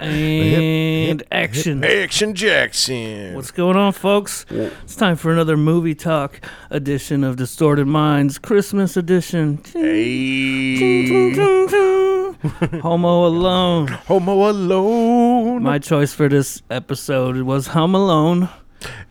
And action. Action Jackson. What's going on, folks? It's time for another movie talk edition of Distorted Minds, Christmas edition. Hey. Homo Alone. Homo alone. My choice for this episode was Home Alone,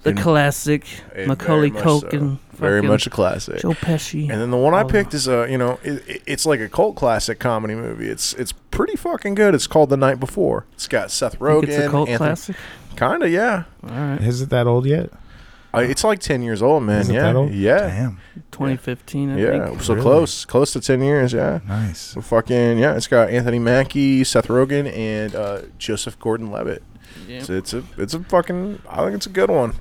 the classic Eh, Macaulay very so. Culkin, Very much a classic. Joe Pesci. And then the one I Oh. picked is a, you know, it, it- it's like a cult classic comedy movie. It's it's pretty fucking good. It's called The Night Before. It's got Seth Think Rogen. it's a cult Anthony, classic. Kinda, yeah. All right, Is it that old yet? Uh, it's like ten years old, man. Is it yeah, that old? yeah, Damn. 2015. I yeah. think. So Really? close, close to ten years. Yeah. Nice. So fucking yeah. It's got Anthony Mackie, Seth Rogen, and uh, Joseph Gordon-Levitt. Yeah. So it's a it's a fucking. I think it's a good one.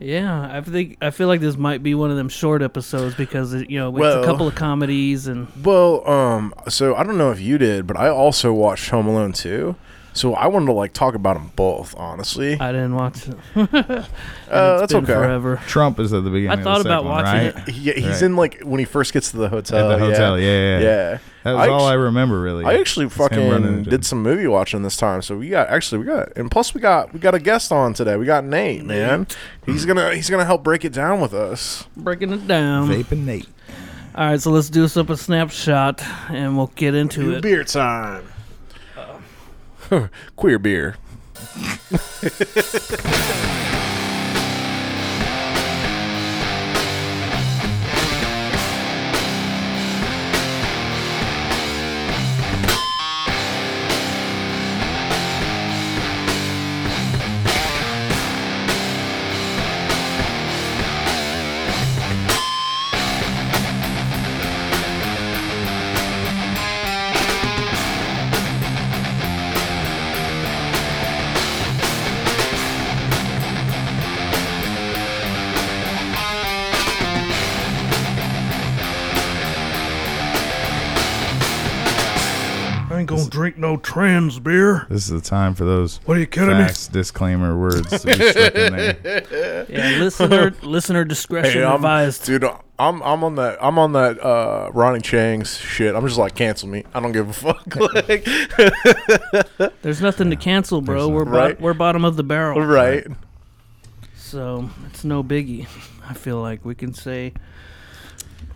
Yeah, I think I feel like this might be one of them short episodes because it, you know it's Well- a couple of comedies and Well, um, so I don't know if you did, but I also watched Home Alone too. So I wanted to like talk about them both, honestly. I didn't watch it. Uh, It's that's been okay. Forever. Trump is at the beginning. I of the thought about second one, watching right? He, he's Right. in like when he first gets to the hotel. At the hotel. Yeah. Yeah, yeah. Yeah. That was I all actu- I remember, really. I actually Just fucking did some movie watching this time. So we got actually we got and plus we got we got a guest on today. We got Nate, man. He's gonna he's gonna help break it down with us. Breaking it down. Vaping Nate. All right, so let's do us up a snapshot and we'll get into it. Beer time. Queer beer. no trans beer. This is the time for those What are you kidding facts, disclaimer words to be stuck in there. Yeah, listener listener discretion Hey, I'm, advised. dude. I'm I'm on that I'm on that uh, Ronny Chieng's shit. I'm just like cancel me. I don't give a fuck. like, There's nothing to cancel, bro. We're not- bo- Right. we're bottom of the barrel, right. so it's no biggie. I feel like we can say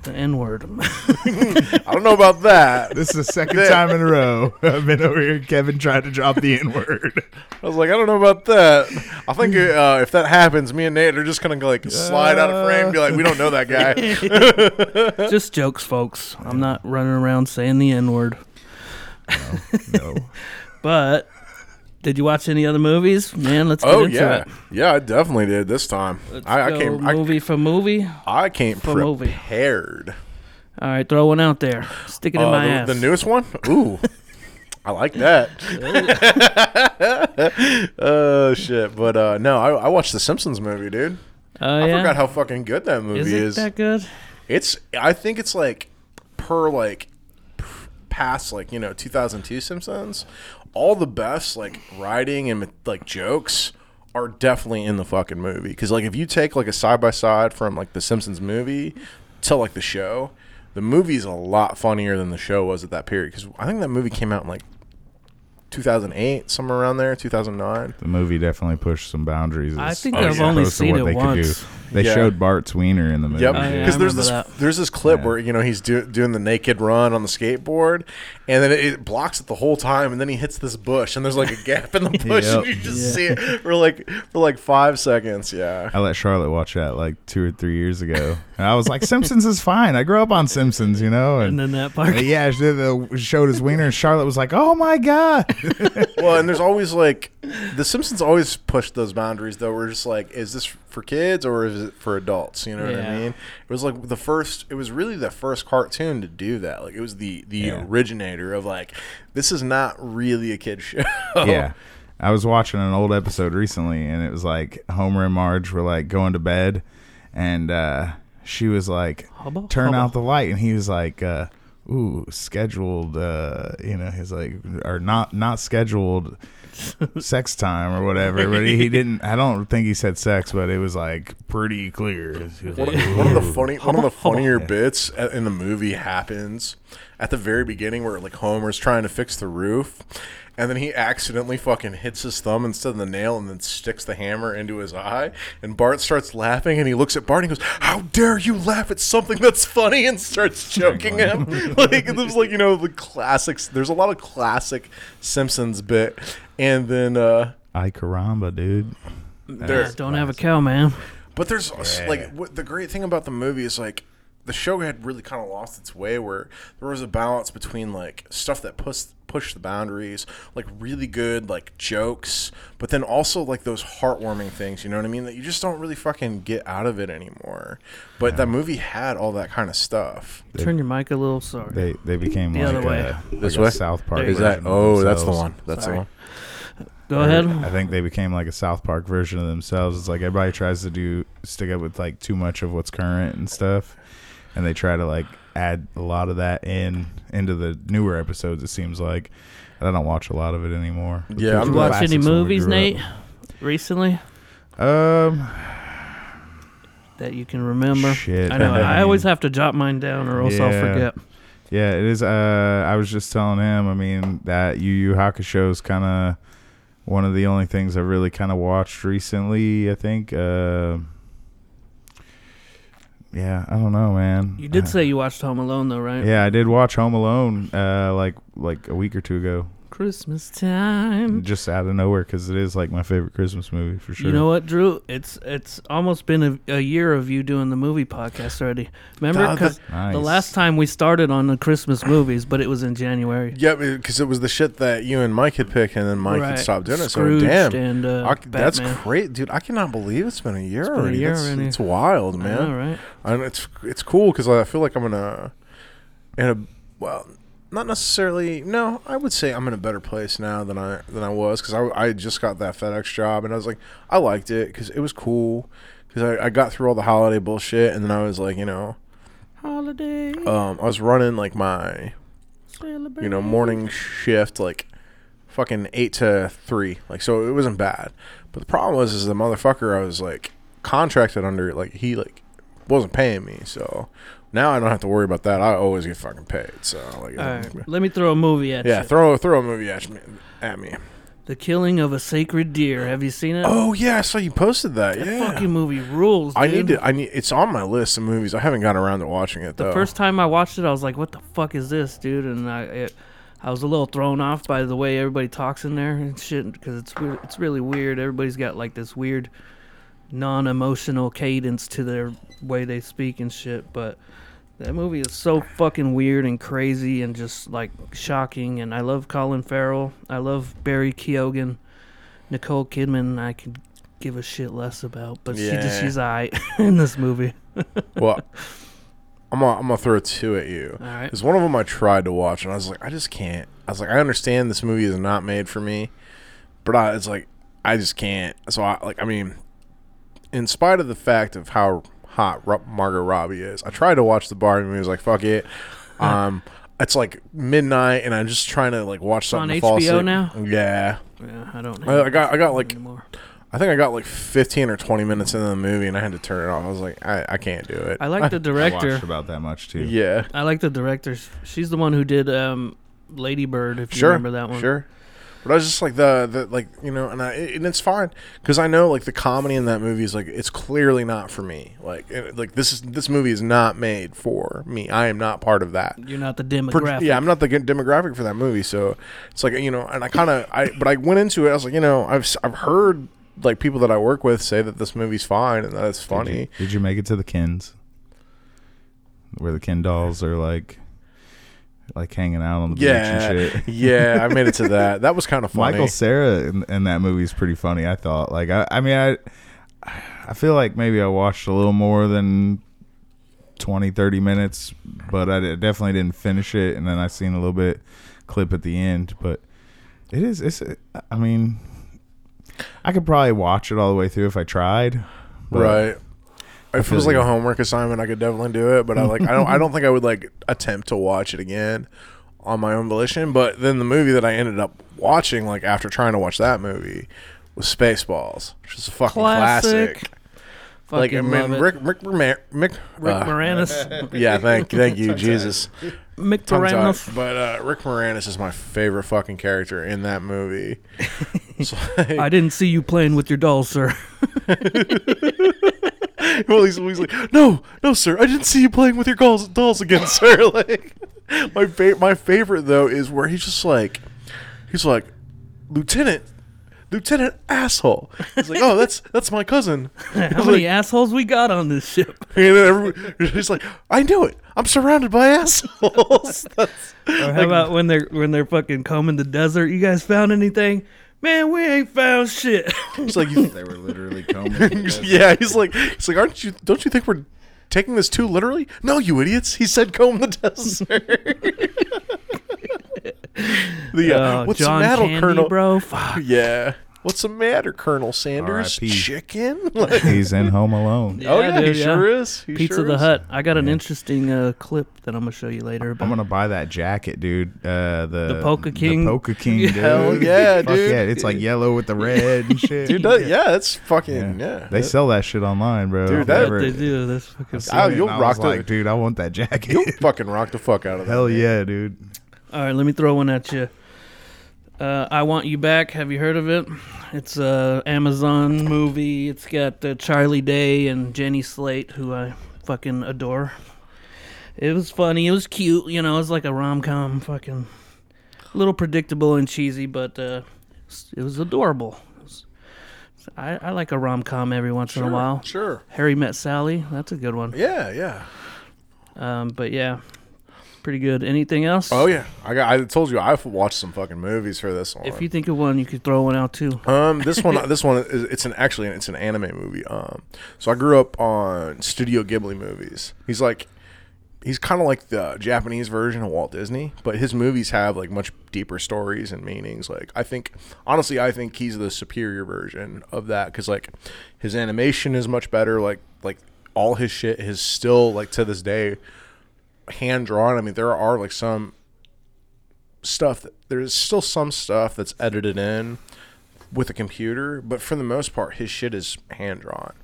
the N word. I don't know about that. This is the second time in a row I've been over here. Kevin tried to drop the N word. I was like, I don't know about that. I think uh, if that happens, me and Nate are just gonna like slide out of frame, be like, we don't know that guy. Just jokes, folks. I'm not running around saying the N word. No. But did you watch any other movies? Man, let's get oh into yeah, it. yeah, I definitely did this time. Let's I, I came, I, movie for movie. I came for movie. prepared. All right, throw one out there. Stick it in Uh, my the, ass. the newest one. Ooh, I like that. Oh shit! But uh, no, I, I watched the Simpsons movie, dude. Oh I yeah. forgot how fucking good that movie is it is. that good? It's I think it's like per like past like you know 2002 Simpsons, all the best like writing and like jokes are definitely in the fucking movie. Because like if you take like a side by side from like the Simpsons movie to like the show, the movie's a lot funnier than the show was at that period. Because I think that movie came out in like 2008, somewhere around there, 2009. The movie definitely pushed some boundaries. I think Oh, I've yeah. only seen what it they could once. Do. They Yeah. showed Bart's wiener in the movie. Yep. Oh, yeah, Because there's this that. there's this clip Yeah. where you know he's do, doing the naked run on the skateboard, and then it, it blocks it the whole time, and then he hits this bush, and there's like a gap in the bush, Yep. and you just Yeah. see it for like for like five seconds. Yeah. I let Charlotte watch that like two or three years ago, and I was like, "Simpsons is fine. I grew up on Simpsons, you know." And And, then that part. yeah, she the- showed his wiener, and Charlotte was like, "Oh my god!" Well, and there's always like the Simpsons always push those boundaries though. We're just like, is this for kids or is it for adults? You know what I mean? It was like the first. It was really the first cartoon to do that. Like it was the the Yeah. originator of like this is not really a kid show. yeah. I was watching an old episode recently, and it was like Homer and Marge were like going to bed, and uh, she was like, Hubba, "Turn hubba. out the light," and he was like, uh, "Ooh, scheduled," uh, you know, he's like, or not not scheduled sex time or whatever. But he, he didn't. I don't think he said sex, but it was like pretty clear. Was one, like, of, one of the funny one of the Hubba, hubba. funnier bits in the movie happens at the very beginning where like Homer's trying to fix the roof, and then he accidentally fucking hits his thumb instead of the nail, and then sticks the hammer into his eye. And Bart starts laughing, and he looks at Bart and he goes, "How dare you laugh at something that's funny?" and starts choking him. like there's like you know the classics. There's a lot of classic Simpsons bit, and then. uh Ay caramba, dude. there, don't have a cow, man. But there's like what, the great thing about the movie is like the show had really kind of lost its way where there was a balance between like stuff that pushed push the boundaries, like really good like jokes, but then also like those heartwarming things, you know what I mean? That you just don't really fucking get out of it anymore. But that movie had all that kind of stuff. Turn your mic a little. Sorry. They they became The like other way. Uh, a, This like way? South Park. Is that oh that's the one. That's Sorry. the one. Go ahead. I think they became like a South Park version of themselves. It's like everybody tries to do stick up with like too much of what's current and stuff, and they try to like add a lot of that in into the newer episodes. It seems like, and I don't watch a lot of it anymore. Yeah, I'm are Did you watch any classics when we movies, grew up. Nate, recently Um, that you can remember? Shit, I know. I I always have to jot mine down, or else I'll Yeah. forget. yeah, it is. Uh, I was just telling him. I mean, that Yu Yu Hakusho is kind of one of the only things I really kind of watched recently. I think. Uh, yeah, I don't know, man. You did Uh, say you watched Home Alone, though, right? Yeah, I did watch Home Alone uh, like like a week or two ago, Christmas time. just out of nowhere because it is like my favorite Christmas movie for sure. You know what, Drew? It's it's almost been a, a year of you doing the movie podcast already. Remember, because Nice. the last time we started on the Christmas movies, but it was in January. Yeah, because it was the shit that you and Mike had picked, and then Mike had Right. stopped doing it. So damn, and uh, I c- that's great, dude. I cannot believe it's been a year been a already. year that's, already. It's wild, I man. know, right? And it's it's cool because I feel like I'm in a in a well, not necessarily. No, I would say I'm in a better place now than I than I was because I I just got that FedEx job and I was like I liked it because it was cool because I, I got through all the holiday bullshit and then I was like you know Holiday um I was running like my celebration. you know morning shift like fucking eight to three like so it wasn't bad but the problem was is the motherfucker i was like contracted under like he like wasn't paying me so now i don't have to worry about that i always get fucking paid so like All right, let me throw a movie at you. yeah you. throw throw a movie at me at me the Killing of a Sacred Deer. Have you seen it? oh yeah i saw you posted that that yeah fucking movie rules. i need to i need it's on my list of movies i haven't gotten around to watching it though. The though first time I watched it, I was like, "What the fuck is this, dude?" And I, it, I was a little thrown off by the way everybody talks in there and shit, because it's it's really weird. Everybody's got like this weird, non-emotional cadence to their way they speak and shit. But that movie is so fucking weird and crazy and just like shocking. And I love Colin Farrell. I love Barry Keoghan, Nicole Kidman. I could give a shit less about, but she just she's I in this movie. well i'm gonna, I'm gonna throw two at you All right. Because one of them I tried to watch, and I was like, I just can't. I was like, I understand this movie is not made for me, but I, it's like, I just can't. So I like, I mean, in spite of the fact of how hot Ro- Margot Robbie is, I tried to watch the Barbie movie. I was like, fuck it. Um, it's like midnight, and I'm just trying to like watch on something. to fall HBO asleep. now? Yeah, Yeah, I don't. I, I got, I got like, anymore. I think I got like 15 or 20 minutes into the movie, and I had to turn it off. I was like, I, I can't do it. I like the I director. watched about that much too. yeah. I like the director. She's the one who did um, Lady Bird. If you sure, remember that one. Sure. But I was just like the, the like you know, and I and it's fine because I know like the comedy in that movie is like it's clearly not for me. Like it- like this is this movie is not made for me. I am not part of that. You're not the Per- demographic. yeah, I'm not the demographic for that movie. So it's like you know, and I kind of I but I went into it. I was like, you know, I've I've heard like people that I work with say that this movie's fine and that it's Did you- funny. Did you, make it to the Kins? Where the Ken dolls are like like hanging out on the Yeah, beach and shit. yeah, I made it to that. That was kind of funny. Michael Cera in, in that movie is pretty funny. I thought. Like I, I mean, I, I feel like maybe I watched a little more than 20, 30 minutes, but I definitely didn't finish it. And then I seen a little bit clip at the end. But it is. It's. I mean, I could probably watch it all the way through if I tried. right. If it feel was like you. a homework assignment, I could definitely do it. But I like I don't I don't think I would like attempt to watch it again on my own volition. But then the movie that I ended up watching, like after trying to watch that movie, was Spaceballs, which is a fucking Classic. classic. Fucking like I mean, it. Rick Rick Rick, Rick Rick uh, Moranis. yeah, thank thank you, Jesus. Mick. Moranis. But uh, Rick Moranis is my favorite fucking character in that movie. It's like- I didn't see you playing with your dolls, sir. Well, he's, he's like, no, no, sir, I didn't see you playing with your dolls, dolls again, sir. Like, my fa- my favorite though is where he's just like, he's like, Lieutenant, Lieutenant asshole. He's like, oh, that's that's my cousin. How many like- assholes we got on this ship? And then he's like, I knew it. I'm surrounded by assholes. Or how about when they're when they're fucking combing the desert? You guys found anything? Man, we ain't found shit. he's like, you, They were literally combing. yeah. He's like, he's like, aren't you? Don't you think we're taking this too literally? No, you idiots. He said, comb the desert. the uh, Oh, what's John the matter, Candy, Colonel? bro. Fuck. Yeah. What's the matter, Colonel Sanders? R.I.P.. Chicken? Like, He's in Home Alone. oh Yeah, yeah, dude, he sure is. He Pizza sure the is. Hut. I got an interesting uh, clip that I'm gonna show you later. About I'm gonna buy that jacket, dude. Uh, the The Polka King? The Polka King, dude. Hell yeah, Fuck dude. yeah, it's like yellow with the red and shit. Dude, that, yeah, it's fucking yeah. They sell that shit online, bro. Dude, that- never- they do. That's fucking. seen Oh, you'll I rock was the- like, dude, I want that jacket. You'll fucking rock the fuck out of that. Hell yeah, dude. All right, let me throw one at you. Uh, I Want You Back. Have you heard of it? It's a Amazon movie. It's got uh, Charlie Day and Jenny Slate, who I fucking adore. It was funny. It was cute. You know, it was like a rom com. Fucking a little predictable and cheesy, but uh, it was adorable. It was- I, I like a rom com every once in a while. Sure. Harry Met Sally. That's a good one. Yeah, yeah. Um, but yeah, pretty good. Anything else? Oh yeah. I got. I told you I've watched some fucking movies for this one. If you think of one, you could throw one out too. Um, this one, this one is it's an actually it's an anime movie. Um, so I grew up on Studio Ghibli movies. He's like, he's kind of like the Japanese version of Walt Disney, but his movies have like much deeper stories and meanings. Like I think, honestly, I think he's the superior version of that because like his animation is much better. Like like all his shit is still like to this day hand drawn. I mean, there are like some stuff that there's still some stuff that's edited in with a computer, but for the most part, his shit is hand drawn.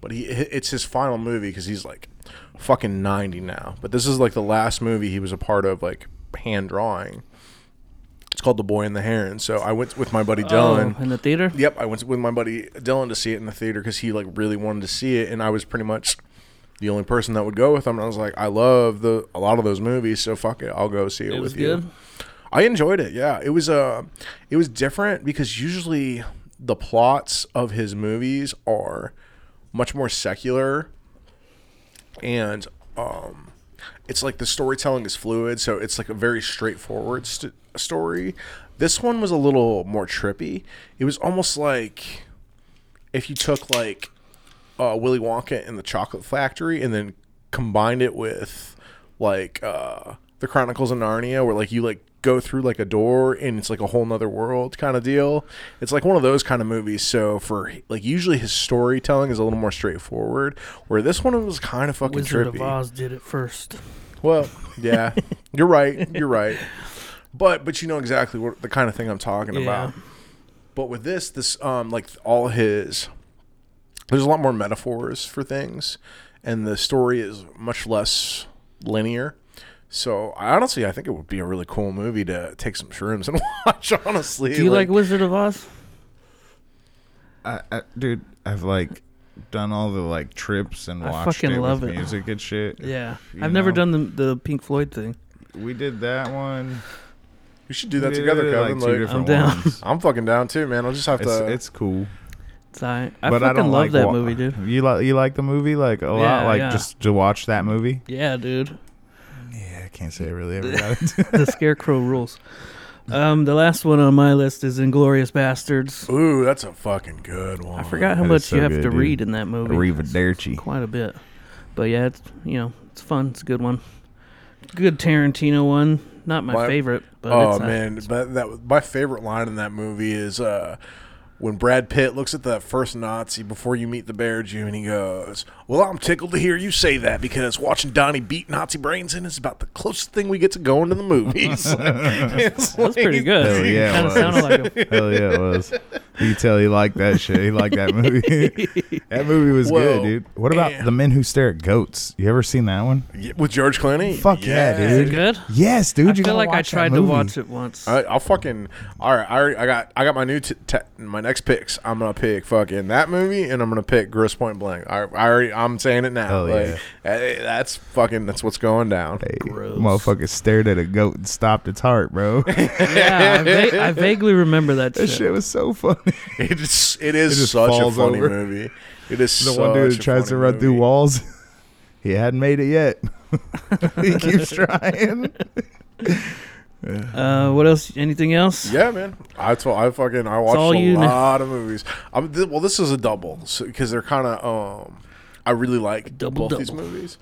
But he, it's his final movie because he's like fucking ninety now. But this is like the last movie he was a part of, like hand drawing. It's called The Boy and the Heron. So I went with my buddy oh, Dylan. Oh, in the theater. Yep, I went with my buddy Dylan to see it in the theater because he like really wanted to see it, and I was pretty much the only person that would go with him. And I was like, I love the a lot of those movies, so fuck it, I'll go see it, It with was you. good. I enjoyed it. Yeah, it was uh, it was different because usually the plots of his movies are much more secular, and um, it's like the storytelling is fluid, so it's like a very straightforward st- story. This one was a little more trippy. It was almost like if you took like uh, Willy Wonka and the Chocolate Factory and then combined it with like uh, the Chronicles of Narnia, where like you like go through like a door and it's like a whole nother world kind of deal. It's like one of those kind of movies. So for like usually his storytelling is a little more straightforward, where this one was kind of fucking Wizard trippy. of Oz did it first. Well, yeah, you're right. You're right. But but you know exactly what the kind of thing I'm talking Yeah. about. But with this, this um like all his there's a lot more metaphors for things, and the story is much less linear. So I honestly I think it would be a really cool movie to take some shrooms and watch. Honestly, Do you like, Wizard of Oz? I, I, dude, I've like done all the like trips and I watched fucking it love with it. music and shit. Yeah, I've never done the the Pink Floyd thing. We did that one. we should do that We did together, Kevin? two Like, I'm down. ones. I'm fucking down too, man. I'll just have It's, to. it's cool. It's all right. I but fucking I don't love like that wa- movie, dude. You like you like the movie like a Yeah, lot, like yeah. just to watch that movie. Yeah, dude. Yeah, I can't say I really ever got it. the Scarecrow rules. Um, the last one on my list is Inglourious Basterds. Ooh, that's a fucking good one. I forgot how That is much so you have good, to dude. read in that movie. Arrivederci. Quite a bit, but yeah, it's you know it's fun. It's a good one. Good Tarantino one. Not my, My- favorite, but oh it's, uh, man, but that my favorite line in that movie is uh, when Brad Pitt looks at that first Nazi before you meet the Bear Jew, and he goes, "Well, I'm tickled to hear you say that because watching Donnie beat Nazi brains in is about the closest thing we get to going to the movies." It's That's pretty good. Hell yeah, kind it of was. sounded like a Hell yeah, it was. You tell he liked that shit. He liked that movie. that movie was Whoa. good, dude. What about Yeah. the men who stare at goats? You ever seen that one? Yeah, With George Clooney? Fuck yeah, Is it dude. good? Yes, dude. I you feel like I tried to watch it once. I, I'll fucking all right. I, I got I got my new t- te- my next picks. I'm gonna pick fucking that movie, and I'm gonna pick Grosse Pointe Blank. I, I already I'm saying it now. Hell like, yeah. eh, that's fucking that's what's going down. Hey, Gross. motherfucker stared at a goat and stopped its heart, bro. yeah, I, va- I vaguely remember that that shit. shit was so funny. It's it is It such a funny over. movie. It is The such one dude a that tries to run through walls. he hadn't made it yet. he keeps trying. Uh, what else? Anything else? Yeah, man. I told I fucking I watched all a you know. lot of movies. I'm, th- well, this is a double because they're kind of um. I really like Double, both these movies.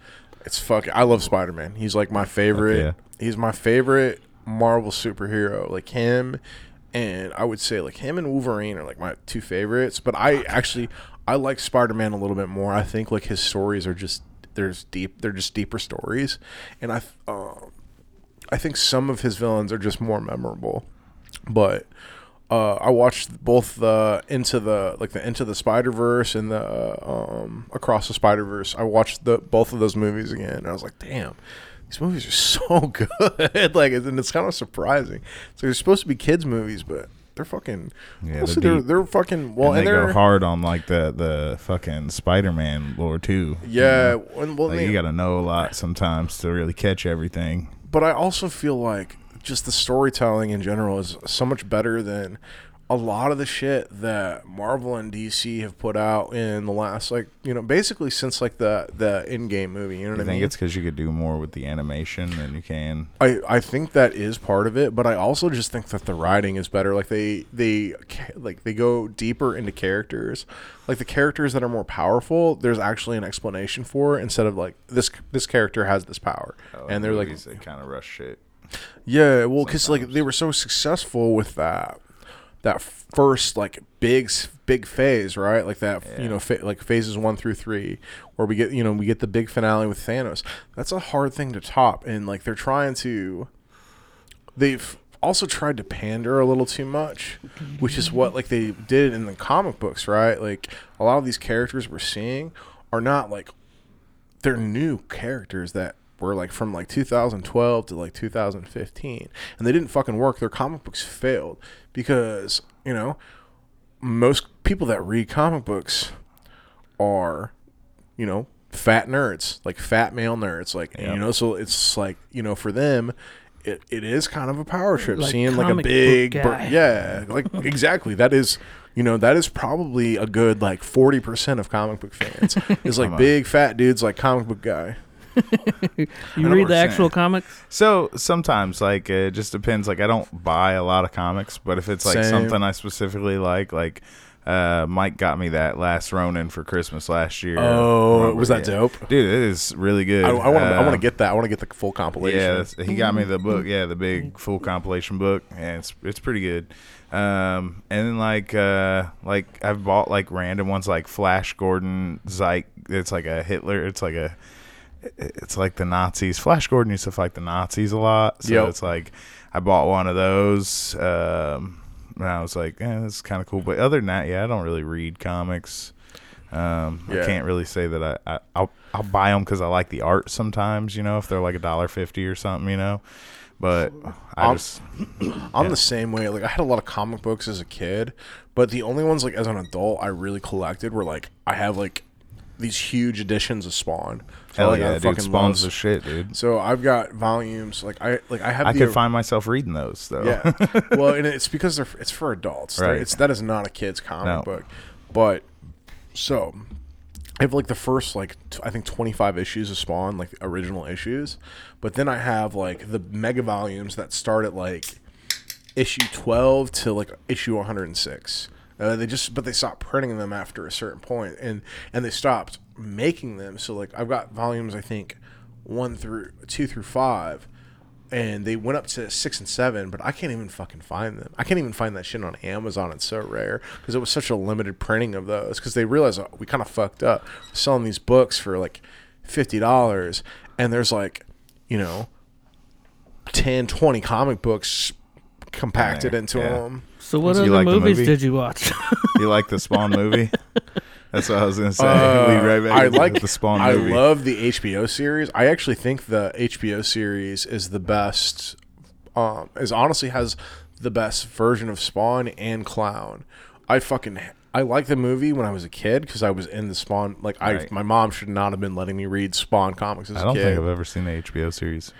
It's fucking. I love Spider Man. He's like my favorite. yeah. He's my favorite Marvel superhero. Like him, and I would say like him and Wolverine are like my two favorites. But I actually I like Spider Man a little bit more. I think like his stories are just there's deep. They're just deeper stories, and I. Um, I think some of his villains are just more memorable. But uh, I watched both the into the like the into the Spider Verse and the uh, um, across the Spider Verse. I watched the both of those movies again, and I was like, damn. These movies are so good, like, and it's kind of surprising. So they're supposed to be kids' movies, but they're fucking. Yeah, they're they're, they're fucking well, and and, they they're go hard on like the the fucking Spider Man lore too. you yeah. know? well, Like they- you got to know a lot sometimes to really catch everything. But I also feel like just the storytelling in general is so much better than a lot of the shit that Marvel and DC have put out in the last like you know basically since like the the Endgame movie. You know I what I think mean? it's because you could do more with the animation than you can. I, I think that is part of it, but I also just think that the writing is better. Like they they like they go deeper into characters. Like the characters that are more powerful, there's actually an explanation for it instead of like this this character has this power, oh, and they're like they kind of rush shit. Yeah, well, because like they were so successful with that that first like big big phase, right? Like that, you know, fa- like phases one through three, where we get you know we get the big finale with Thanos. That's a hard thing to top, and like they're trying to. They've also tried to pander a little too much, which is what like they did in the comic books, right? Like a lot of these characters we're seeing are not like they're new characters that were like from like 2012 to like 2015 and they didn't fucking work their comic books failed because you know most people that read comic books are you know fat nerds like fat male nerds like Yep. you know so it's like you know for them it, it is kind of a power trip Like seeing like a big bur- yeah like exactly that is you know that is probably a good like 40% of comic book fans is like big fat dudes like comic book guy You read the 100%. actual comics? So sometimes, like, it just depends. Like, I don't buy a lot of comics, but if it's like Same. something I specifically like, like, uh, Mike got me that Last Ronin for Christmas last year. Oh, was that dope? dude? It is really good. I want to I want to Um, get that I want to get the full compilation Yeah, he got me the book. Yeah, the big full compilation book, and it's it's pretty good. Um, and then like uh, like I've bought like random ones like Flash Gordon Zyke. It's like a Hitler. It's like a it's like the Nazis. Flash Gordon used to fight the Nazis a lot, so Yep. it's like I bought one of those. Um, and I was like, eh, this is kind of cool. But other than that, yeah, I don't really read comics. Um, Yeah. I can't really say that I, I I'll I'll buy them because I like the art sometimes. You know, if they're like a dollar fifty or something, you know. But I I'm- just I'm Yeah. the same way. Like I had a lot of comic books as a kid, but the only ones like as an adult I really collected were like I have like these huge editions of Spawn. Hell like, I yeah, dude, fucking Spawn's the shit, dude. So I've got volumes like I like I have I the could find myself reading those though. yeah. well, and it's because they're it's for adults. Right. It's that is not a kid's comic No. book. But so I have like the first like t- I think 25 issues of Spawn, like original issues. But then I have like the mega volumes that start at like issue 12 to like issue 106. Uh, they just but they stopped printing them after a certain point and and they stopped making them. So like I've got volumes I think 1 through 2 through 5 and they went up to six and seven, but I can't even fucking find them. I can't even find that shit on Amazon. It's so rare because it was such a limited printing of those. Because they realized oh, we kind of fucked up selling these books for like fifty dollars, and there's like, you know, 10, 20 comic books compacted There, into yeah. them. So what You other like movies movie? did you watch? You like the Spawn movie? That's what I was gonna say. Uh, right back I like the Spawn I movie. love the HBO series. I actually think the HBO series is the best. Um, is honestly has the best version of Spawn and Clown. I fucking I like the movie when I was a kid because I was in the Spawn. Like I, Right. my mom should not have been letting me read Spawn comics as I a don't kid. think I've ever seen the HBO series.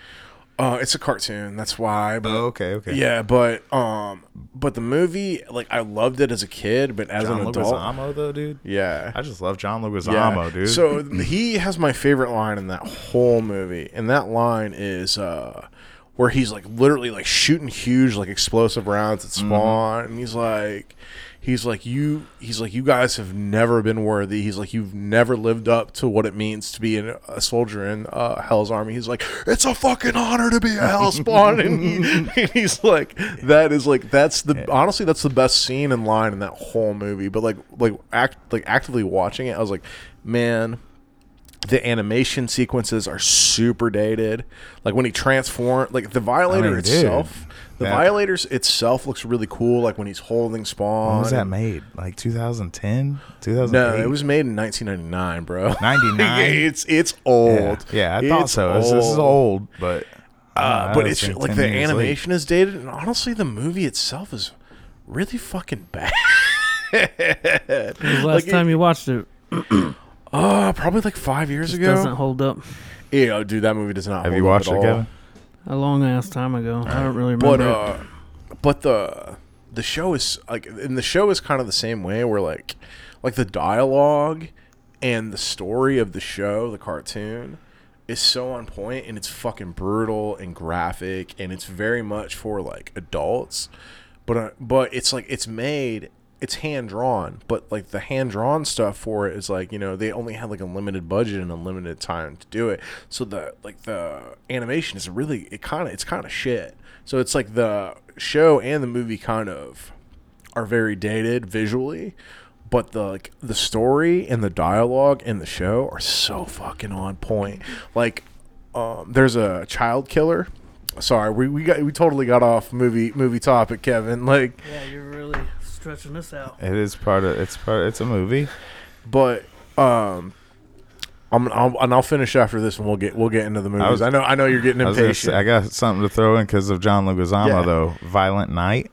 Uh, it's a cartoon. That's why. But Oh, okay, okay. yeah, but um, but the movie, like I loved it as a kid, but as John an adult, Leguizamo though, dude. yeah, I just love John Leguizamo, dude. So he has my favorite line in that whole movie, and that line is uh, where he's like literally like shooting huge like explosive rounds at Mm-hmm. Spawn, and he's like, he's like you, he's like you guys have never been worthy. He's like you've never lived up to what it means to be an, a soldier in uh, Hell's Army. He's like it's a fucking honor to be a Hell Spawn, and, he, he's like that is like that's the honestly that's the best scene and line in that whole movie. But like like act like actively watching it, I was like, man the animation sequences are super dated. Like when he transform, like the Violator I mean, itself, the that- Violators itself looks really cool. Like when he's holding Spawn. when was that made? Like 2010, 2008. No, it was made in 1999, bro. 99? it's it's old. Yeah, yeah I thought It's so. This, this is old, but Uh, but it's like the years late. animation is dated, and honestly, the movie itself is really fucking bad. The last Like, it- time you watched it? Uh, probably like five years Just ago. doesn't hold up. Yeah, dude, that movie does not. Have hold you watched at it, all. Kevin? A long ass time ago. I don't really but remember. it. uh but the the show is like and the show is kind of the same way where like like the dialogue and the story of the show the cartoon is so on point and it's fucking brutal and graphic and it's very much for like adults but uh, but it's like it's made it's hand drawn but like the hand drawn stuff for it is like you know they only had like a limited budget and a limited time to do it. So the like the animation is really it kind of it's kind of shit. So it's like the show and the movie kind of are very dated visually but the like the story and the dialogue in the show are so fucking on point. Like um there's a child killer. Sorry we, we got we totally got off movie movie topic kevin. Like yeah, you're really stretching this out. It is part of. It's part. It's a movie. but um I'm, I'll, and I'll finish after this, and we'll get we'll get into the movies. was- I know I know you're getting I impatient. say, I got something to throw in because of John Leguizamo Yeah. though. Violent Night.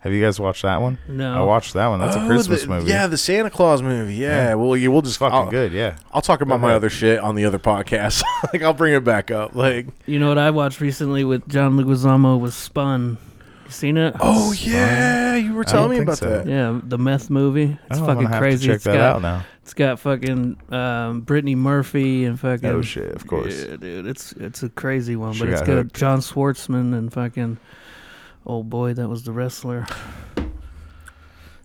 Have you guys watched that one? No. I watched that one. That's a Oh, Christmas the- movie. Yeah, the Santa Claus movie. Yeah, Yeah. well, yeah, we'll just fucking I'll, good. Yeah. I'll talk about my other shit on the other podcast. like I'll bring it back up. Like, You know what I watched recently with John Leguizamo was Spun. You seen it? oh yeah, you were telling me about so. that. Yeah, the meth movie. It's Oh, I'm fucking have crazy. To check It's that got out now. it's got fucking um, Brittany Murphy and fucking. Oh shit! Of course. Yeah, dude, it's it's a crazy one, She but it's got good. John Schwartzman and fucking old boy that was the wrestler.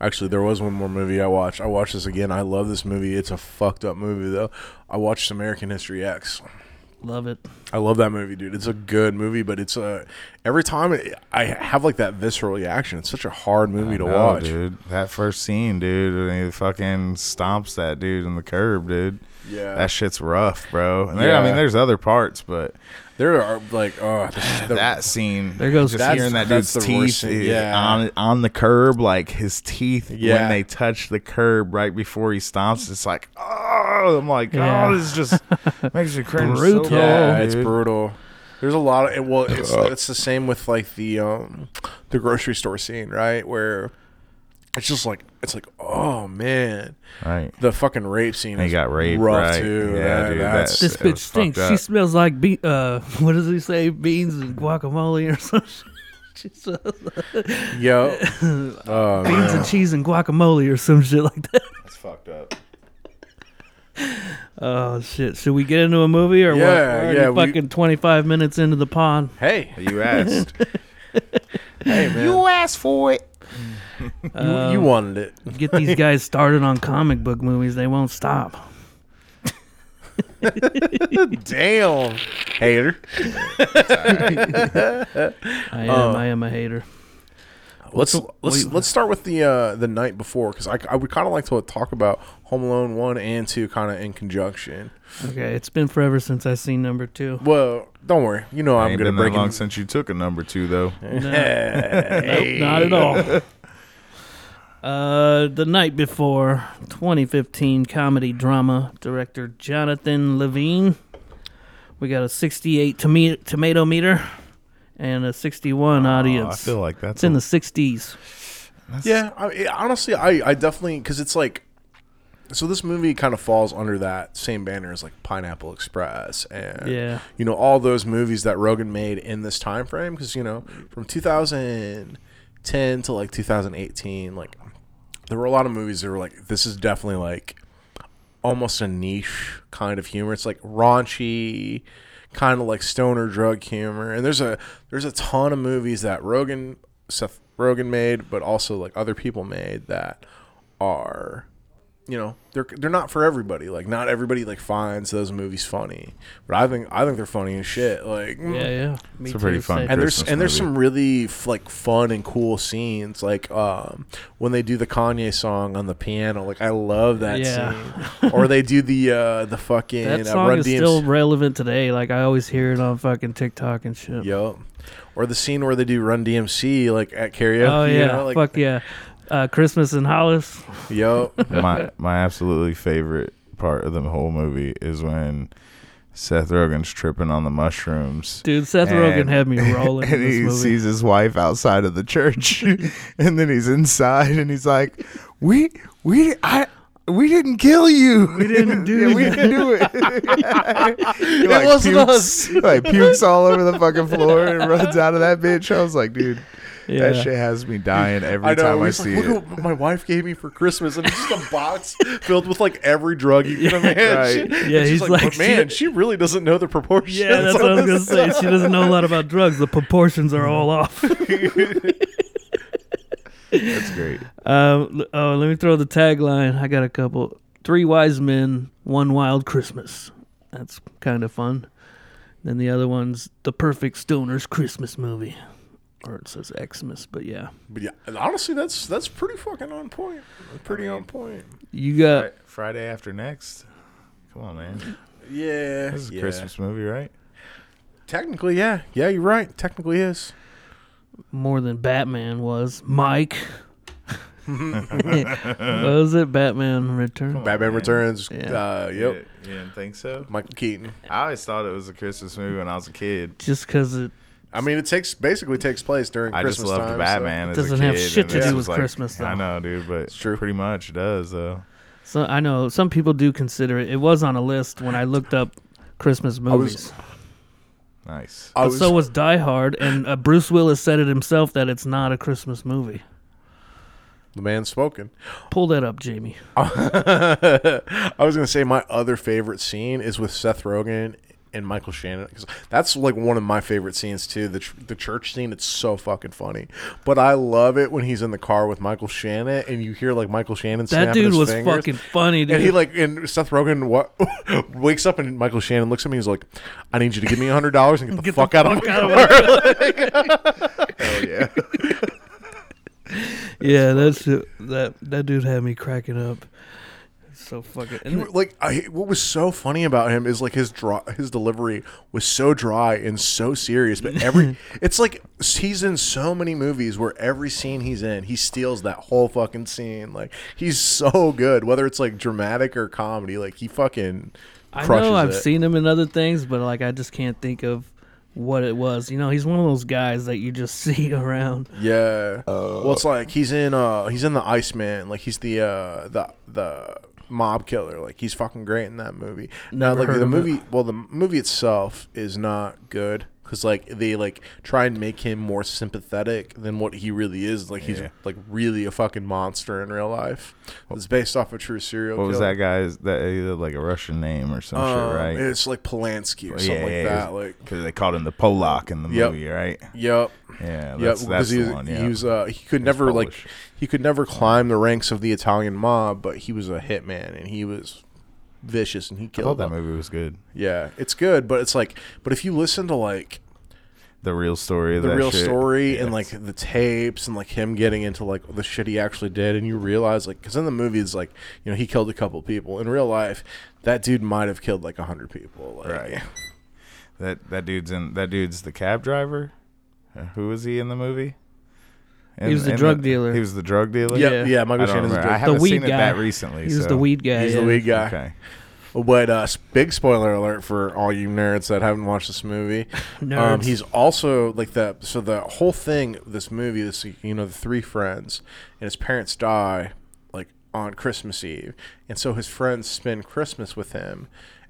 Actually, there was one more movie I watched. I watched this again. I love this movie. It's a fucked up movie though. I watched American History X. Love it. I love that movie, dude. It's a good movie, but it's a every time it, I have like that visceral reaction. It's such a hard movie I to know, watch. dude. That first scene, dude, when he fucking stomps that dude in the curb, dude. Yeah, That shit's rough, bro. And there, I mean, there's other parts, but there are like oh the, the- that scene, There goes- just hearing that that's dude's the worst teeth scene, eh, yeah. on on the curb, like his teeth Yeah. when they touch the curb right before he stomps. It's like, oh, I'm like, Yeah. oh, this just makes you cringe. Brutal. So yeah, bad, it's brutal. There's a lot of it, well, it's it's the same with like the um the grocery store scene, right? Where it's just like it's like oh man, Right. the fucking rape scene. He is got raped, rough right. too. Yeah, Yeah, dude, that's, This bitch stinks. She smells like be- uh what does he say? Beans and guacamole or something. She smells like yo. Oh, beans man. and cheese and guacamole or some shit like that. That's fucked up. Oh shit! Should we get into a movie or what? Yeah, We're already yeah, we- Fucking twenty five minutes into the pond. Hey, You asked. hey, man. You asked for it. You, Um, you wanted it. Get these guys started on comic book movies. They won't stop. Damn, hater. I am. Uh, I am a hater. Let's What's- let's what- let's start with the uh, the night before because I, I would kind of like to talk about Home Alone one and two kind of in conjunction. Okay, it's been forever since I seen number two. Well, don't worry, you know I'm Ain't gonna been that long in. since you took a number two, though. No. Nope, not at all. Uh, the night before 2015 comedy drama director Jonathan Levine. We got a 68 tomato tomato meter and a 61 Oh, audience. I feel like that's it's in a- the 60s. that's- Yeah, I, it- honestly, I, I definitely because it's like, so this movie kind of falls under that same banner as like Pineapple Express and Yeah. you know all those movies that Rogen made in this time frame because you know from 2010 to like 2018, like there were a lot of movies that were like this is definitely like almost a niche kind of humor. It's like raunchy, kind of like stoner drug humor. And there's a there's a ton of movies that Rogen Seth Rogen made, but also like other people made that are you know they're they're not for everybody. Like not everybody like finds those movies funny, but I think I think they're funny as shit. Like mm. Yeah, yeah. Me It's a pretty fun same. and there's Christmas and there's some really f- like fun and cool scenes like um when they do the Kanye song on the piano like I love that Yeah. scene or they do the uh the fucking That uh, song Run is DMC still relevant today. Like I always hear it on fucking TikTok and shit. Yup. Or the scene where they do Run DMC like at karaoke. oh you yeah, know, like, fuck yeah. Uh, Christmas in Hollis. Yup. my my absolutely favorite part of the whole movie is when Seth Rogen's tripping on the mushrooms. Dude, Seth And- Rogen had me rolling in And this he movie. sees his wife outside of the church, and then he's inside, and he's like, "We, we, I." We didn't kill you. We didn't do yeah, We didn't do it. He, like, wasn't pukes, us. Like pukes all over the fucking floor and runs out of that bitch. I was like, dude, yeah. that shit has me dying every I know. time I see like, it. Look what my wife gave me for Christmas, and it's just a box filled with like every drug you can imagine. Right. Yeah, she's he's like, but man, she- she really doesn't know the proportions. Yeah, that's what I was gonna this say. She doesn't know a lot about drugs. The proportions are all off. That's great. Um, oh, let me throw the tagline. I got a couple. Three wise men, one wild Christmas. That's kind of fun. Then the other one's the perfect stoner's Christmas movie, or it says Xmas, but yeah. But yeah, and honestly, that's that's pretty fucking on point. Pretty on point. You got Fri- Friday after next. Come on, man. Yeah, This is a yeah. Christmas movie, right? Technically, yeah, yeah, you're right. Technically, is. more than Batman was. Mike. what was it? Batman Return. Batman man. Returns. Yeah. Uh, yep. You, you didn't think so? Michael Keaton. I always thought it was a Christmas movie when I was a kid. Just because it I mean, it takes basically takes place during I Christmas just loved time. so- Batman as Doesn't a have shit to do was with Christmas, I though. know, dude, but It's true. pretty much does though. So I know some people do consider it. It was on a list when I looked up Christmas was- movies. Nice. I but was, so was Die Hard, and uh, Bruce Willis said it himself that it's not a Christmas movie. the man spoken. Pull that up, Jamie. I was gonna say my other favorite scene is with Seth Rogen and Michael Shannon because that's like one of my favorite scenes too. The ch- the church scene, it's so fucking funny. But I love it when he's in the car with Michael Shannon and you hear like Michael Shannon. That snapping dude his was fingers. fucking funny, dude. And he like and Seth Rogen what wakes up and Michael Shannon looks at me. He's like, "I need you to give me a hundred dollars and get the Get fuck the out fuck of my out of car." Hell yeah. yeah, that's that. That dude had me cracking up. It's so fucking. He And w- like I, what was so funny about him is like his draw his delivery was so dry and so serious but every it's like he's in so many movies where every scene he's in he steals that whole fucking scene like he's so good whether it's like dramatic or comedy like he fucking I know I've it. seen him in other things, but like I just can't think of what it was. You know, he's one of those guys that you just see around. yeah well it's like he's in uh he's in the Iceman like he's the uh the the mob killer. Like he's fucking great in that movie. Now Never like the of it. movie well the movie itself is not good because like they like try and make him more sympathetic than what he really is like he's Yeah. like really a fucking monster in real life it's based off a true serial What was that guy's that either like a Russian name or some Um, shit, right? it's like Polanski or Well, something yeah, like yeah, that like Because they called him the Polak in the Yep. movie, right? yep Yeah, that's, that's he, the one. Yeah. he was uh, he could never like he could never climb the ranks of the Italian mob, but he was a hitman and he was vicious and he I thought killed that them. movie was good. Yeah, it's good, but it's like, but if you listen to like The real story of the that real shit, story and like the tapes and like him getting into like the shit he actually did, and you realize like because in the movie it's like you know he killed a couple people in real life, that dude might have killed like a hundred people. Like, Right. that that dude's in that dude's the cab driver. Uh, Who was he in the movie? And- He was the and drug dealer. He was the drug dealer. Yeah, Yeah. yeah. I Michael don't Shannon's remember. the I haven't weed seen it guy. that recently. He was so- the weed guy. He's yeah. the lead guy. Okay. But uh, big spoiler alert for all you nerds that haven't watched this movie. Um, he's also like the so the whole thing, this movie, this you know the three friends and his parents die like on Christmas Eve, and so his friends spend Christmas with him,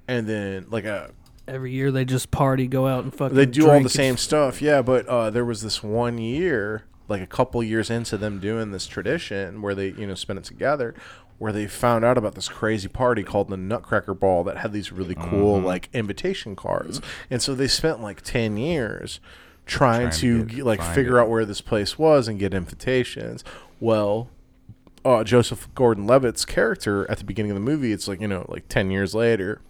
and then like a Every year they just party, go out and fucking. they do all the same stuff, yeah. But uh, there was this one year, like a couple years into them doing this tradition, where they you know spend it together, where they found out about this crazy party called the Nutcracker Ball that had these really cool like invitation cards, and so they spent like ten years trying, Trying to to, get- like figure it. out where this place was and get invitations. Well. Uh, Joseph Gordon-Levitt's character at the beginning of the movie, it's like you know, like ten years later,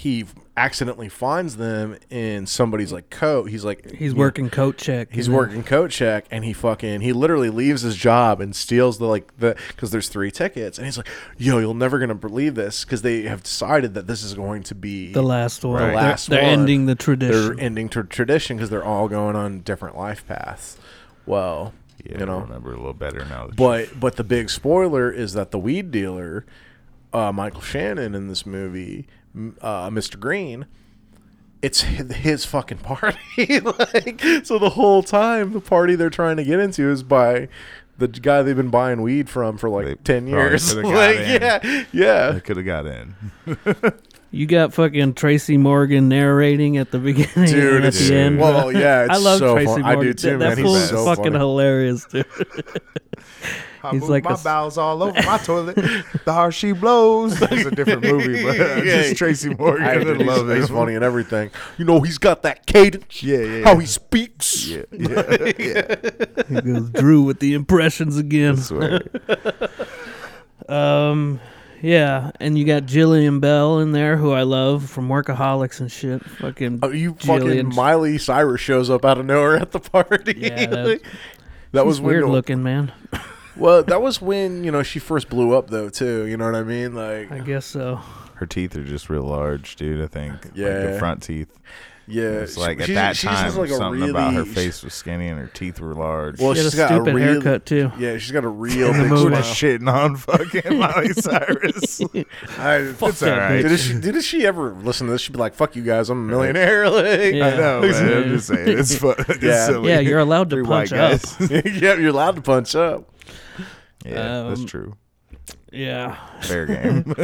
he accidentally finds them in somebody's like coat. He's like He's you know, working coat check. He's working coat check, and he fucking he literally leaves his job and steals the like the because there's three tickets, and he's like, "Yo, you're never gonna believe this," because they have decided that this is going to be the last one. The They're- they're, one. ending the tradition. they're ending to tradition because they're all going on different life paths. Well, Yeah, you I know, remember a little better now. but but the big spoiler is that the weed dealer, uh, Michael Shannon in this movie, uh, Mr. Green, it's his, fucking party. like so, the whole time the party they're trying to get into is by the guy they've been buying weed from for like They ten years. like in. yeah, yeah. Could have got in. You got fucking Tracy Morgan narrating at the beginning Dude, and at it's the end. well, yeah. It's I love so Tracy fun. Morgan. I do too, that, man. That fool's so fucking funny. hilarious, dude. I He's moved like my a s- bowels all over my toilet. the harder she blows. It's a different movie, but uh, Yeah. just Tracy Morgan. I I he's, love he's funny and everything. You know, he's got that cadence. Yeah, yeah, How he speaks. Yeah, yeah, yeah. He goes Drew with the impressions again. I swear. Um, yeah, and you got Jillian Bell in there, who I love from Workaholics and shit. Fucking Oh, you fucking Miley Cyrus shows up out of nowhere at the party. Yeah, that- that was weird when, looking, man. Well, that was when you know she first blew up, though. Too, you know what I mean? Like, I guess so. Her teeth are just real large, dude. I think. Like Yeah. the front teeth. Yeah, It's like she- at that she time, has, like, a something about her face was skinny and her teeth were large. Well, she had a she's got a stupid real- haircut too. Yeah, she's got a real In the big smile. shitting on fucking Miley Cyrus. I, Fuck It's that alright. did she? Did she ever listen to this? She'd be like, "Fuck you guys, I'm a millionaire." Like, Yeah. I know, man. I'm just saying. It's fun. It's Yeah. silly. Yeah, you're allowed to Three punch up. guys. yeah, you're allowed to punch up. yeah, that's Um, true. Yeah, Fair game.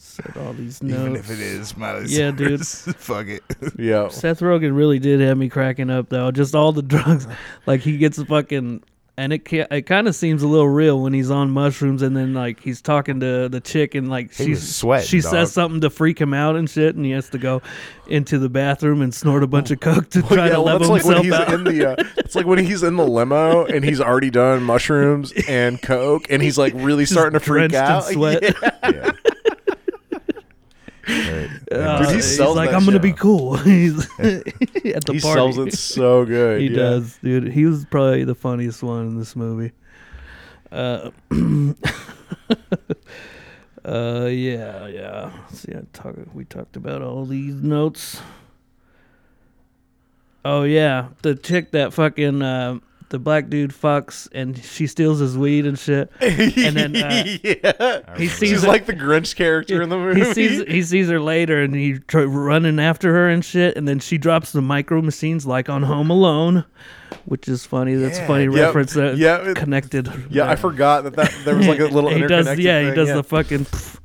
Said all these notes. Even if it is Miley Yeah, dude. Cyrus, Fuck it. Yeah, Seth Rogen really did have me cracking up though. Just all the drugs, like he gets fucking, and it ca- it kind of seems a little real when he's on mushrooms, and then like he's talking to the chick, and like He she's was sweating, she dog. says something to freak him out and shit, and he has to go into the bathroom and snort a bunch of coke to try yeah, to well, level that's like when himself he's out. in the. Uh, it's like when he's in the limo and he's already done mushrooms and coke, and he's like really starting to freak drenched in out. sweat. Yeah. Yeah. Right. Uh, Dude, he he's sells like, I'm gonna be cool. he's at the He party. sells it so good. He yeah. does, dude. He was probably the funniest one in this movie. Uh, uh, yeah, yeah. See, I talk, we talked about all these notes. Oh yeah, the chick that fucking uh, the black dude fucks and she steals his weed and shit. And then uh, yeah, he sees she's sees like the Grinch character in the movie. he sees he sees her later, and he try running after her and shit. And then she drops the micro machines like on Home Alone, which is funny. That's a funny Yep. reference. That Yeah, it- connected. yeah, I forgot that, that there was like a little he does. interconnected Yeah, he thing, does yeah. the fucking pff,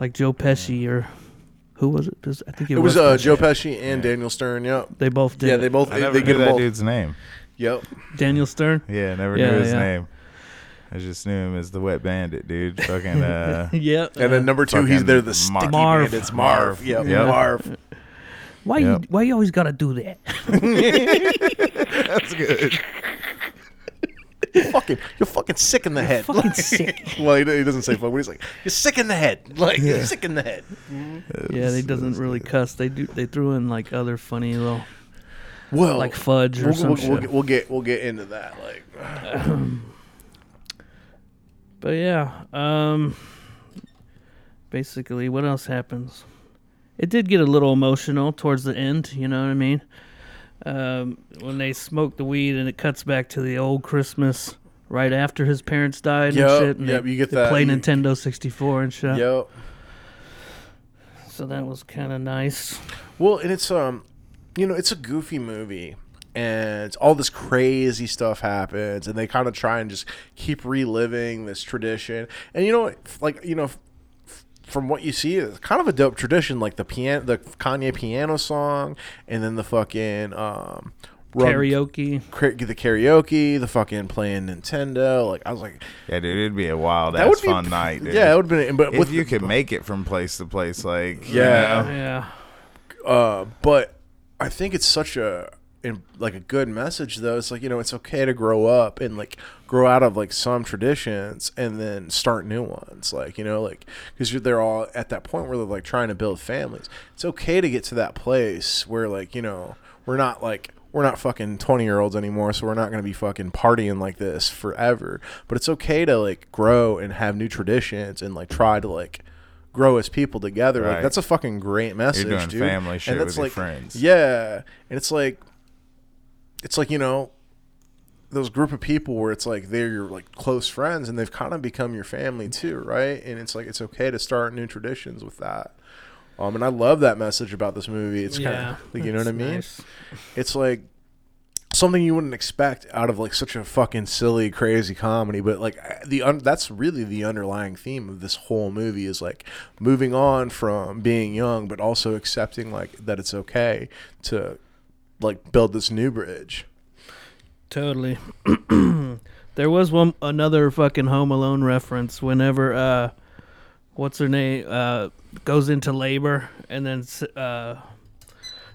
like Joe Pesci or who was it? Just- I think it, It was was uh, Pesci. Joe Pesci and Daniel Stern. Yep. They both did. Yeah, they both I they, never they knew get them that both. dude's name. Yep. Daniel Stern. Yeah, never Yeah, knew his yeah. name. I just knew him as the wet bandit, dude. Fucking uh Yeah. And then number two, he's fucking there the Marv. sticky Marv. bandits. Marv. Yeah, Yep. Marv. why Yep. you why you always gotta do that? that's good. fucking, you're fucking sick in the head. fucking Like- sick. well, he, he doesn't say fuck, but he's like, you're sick in the head. Like, you're sick in the head. yeah, they doesn't really cuss. They do. They threw in like other funny little Well, like fudge or we'll, some we'll, shit. we'll, get, we'll get we'll get into that. Like, But yeah, um basically what else happens? It did get a little emotional towards the end, you know what I mean? um, when they smoke the weed and it cuts back to the old Christmas right after his parents died Yep, and shit. And yep, they, you get that- Play Nintendo 64 and shit. Yep. So that was kind of nice. Well, and it's um, you know, it's a goofy movie, and all this crazy stuff happens, and they kind of try and just keep reliving this tradition. And you know, like you know, from what you see, it's kind of a dope tradition, like the piano, the Kanye piano song, and then the fucking um. rum- Karaoke. cra- the karaoke, the fucking playing Nintendo. Like I was like, Yeah, dude, it'd be a wild that ass would be fun night. Dude. Yeah, it would have been. But if with you the- could make it from place to place, like you Yeah. know, Yeah. Uh, but I think it's such a in, like a good message though. It's like you know it's okay to grow up and like grow out of like some traditions and then start new ones. Like you know like because they're all at that point where they're like trying to build families. It's okay to get to that place where like you know we're not like we're not fucking 20 year olds anymore so we're not going to be fucking partying like this forever but it's okay to like grow and have new traditions and like try to like grow as people together. Like that's a fucking great message You're doing dude. family shit and with that's your like friends. yeah. And it's like it's like you know those group of people where it's like they're your like close friends and they've kind of become your family too right? And it's like it's okay to start new traditions with that. Um and i love that message about this movie. It's kind of like you know what i mean? nice. it's like something you wouldn't expect out of like such a fucking silly crazy comedy but like the un- that's really the underlying theme of this whole movie is like moving on from being young but also accepting like that it's okay to like build this new bridge Totally. there was one another fucking Home Alone reference whenever uh what's her name uh goes into labor and then uh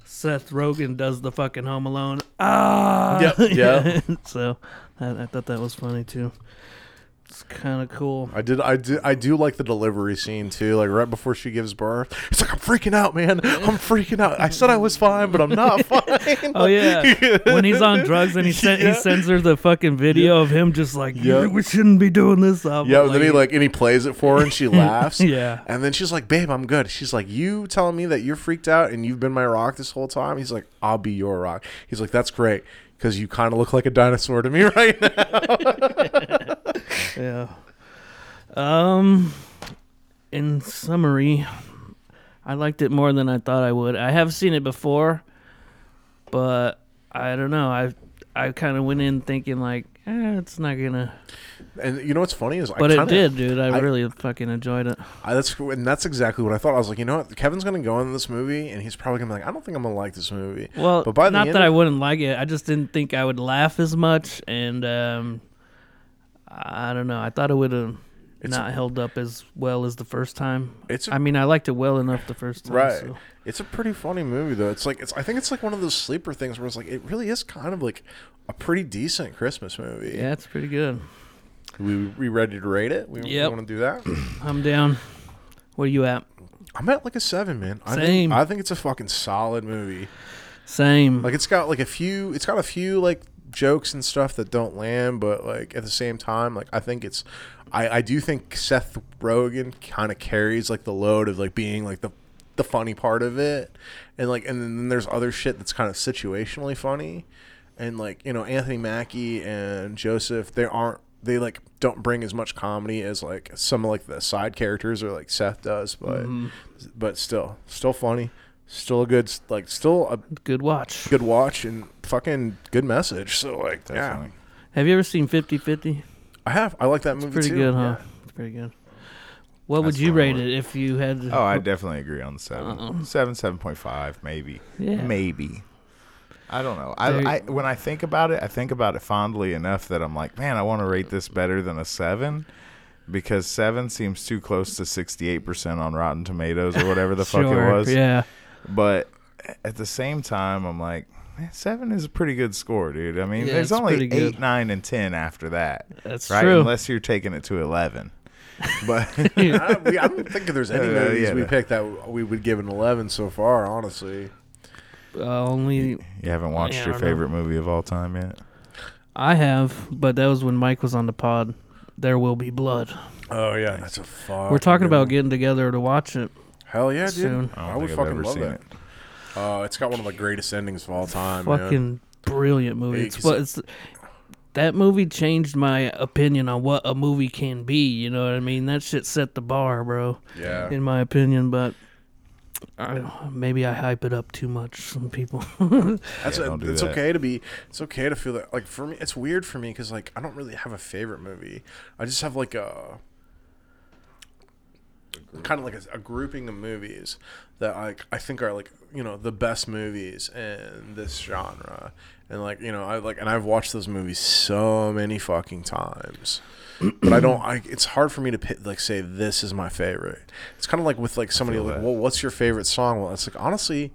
Seth Rogen does the fucking Home Alone. Ah. Yep, yeah. so I, I thought that was funny too. It's kind of cool. I did. I do. I do like the delivery scene too. Like right before she gives birth, it's like I'm freaking out, man. I'm freaking out. I said I was fine, but I'm not fine. Oh yeah, when he's on drugs and he sent Yeah. he sends her the fucking video of him just like we shouldn't be doing this. I'm Yeah, and then he like and he plays it for her and she laughs. Yeah. And then she's like, "Babe, I'm good." She's like, "You telling me that you're freaked out and you've been my rock this whole time?" He's like, "I'll be your rock." He's like, "That's great." Because you kind of look like a dinosaur to me right now. Yeah. Um, in summary, I liked it more than I thought I would. I have seen it before, but I don't know. I I kind of went in thinking like, eh, it's not gonna. And you know what's funny is, But I it kinda, did, dude. I, I- really fucking enjoyed it. I, that's and that's exactly what I thought. I was like, you know what, Kevin's gonna go in this movie and he's probably gonna be like, I don't think I'm gonna like this movie. Well, But by the not that I wouldn't like it. I just didn't think I would laugh as much, and um, I don't know. I thought it would have It's- not held up as well as the first time. It's a, I mean, I liked it well enough the first time. Right. so. It's a pretty funny movie though. It's like it's I think it's like one of those sleeper things where it's like it really is kind of like a pretty decent Christmas movie. Yeah, it's pretty good. We we ready to rate it? We, Yep. want to do that? I'm down. Where are you at? I'm at like a seven, man. I Same. Think, I think it's a fucking solid movie. Same. Like it's got like a few. It's got a few like jokes and stuff that don't land, but like at the same time, like I think it's. I I do think Seth Rogen kind of carries like the load of like being like the the funny part of it, and like and then there's other shit that's kind of situationally funny, and like you know Anthony Mackie and Joseph they aren't they like don't bring as much comedy as like some of like the side characters or like Seth does, but Mhm. but still still funny, still a good like still a Good watch. good watch and fucking good message. So like, Definitely. Have you ever seen 50 50? I have. I like that movie Pretty too. good, huh? Yeah. It's pretty good. What would you rate one. it if you had? Oh, I definitely agree on the 7 Uh-uh. Seven, seven point five, maybe, Yeah. maybe. I don't know. I, I when I think about it, I think about it fondly enough that I'm like, man, I want to rate this better than a seven, because seven seems too close to sixty eight percent on Rotten Tomatoes or whatever the fuck it was. Yeah. But at the same time, I'm like, man, seven is a pretty good score, dude. I mean, Yeah, there's only eight, good. nine, and ten after that, That's right? true. Unless you're taking it to eleven. But I, we, I don't think there's any Uh, movies yeah. we picked that we would give an 11 so far. Honestly, Uh, only you haven't watched Yeah, your don't know. favorite movie of all time yet. I have, but that was when Mike was on the pod. There will be blood. oh yeah, that's a fuck. We're talking about getting together to watch it. hell yeah, dude. soon. I I, would I've fucking love seen that. it. Uh, it's got one of the greatest endings of all time. man. Fucking brilliant movie. Yeah, It's, 'cause fu- it's that movie changed my opinion on what a movie can be. You know what I mean? That shit set the bar, bro. Yeah. In my opinion, but. I, maybe I hype it up too much. Some people. That's Yeah, a- don't it's that. okay to be. It's okay to feel that. Like for me, it's weird for me because like I don't really have a favorite movie. I just have like a kind of like a, a grouping of movies that like I think are like you know the best movies in this genre, and like you know I like and I've watched those movies so many fucking times. But I don't. I it's hard for me to pick, like say this is my favorite. It's kind of like with like somebody like, that. well, what's your favorite song? Well, it's like honestly,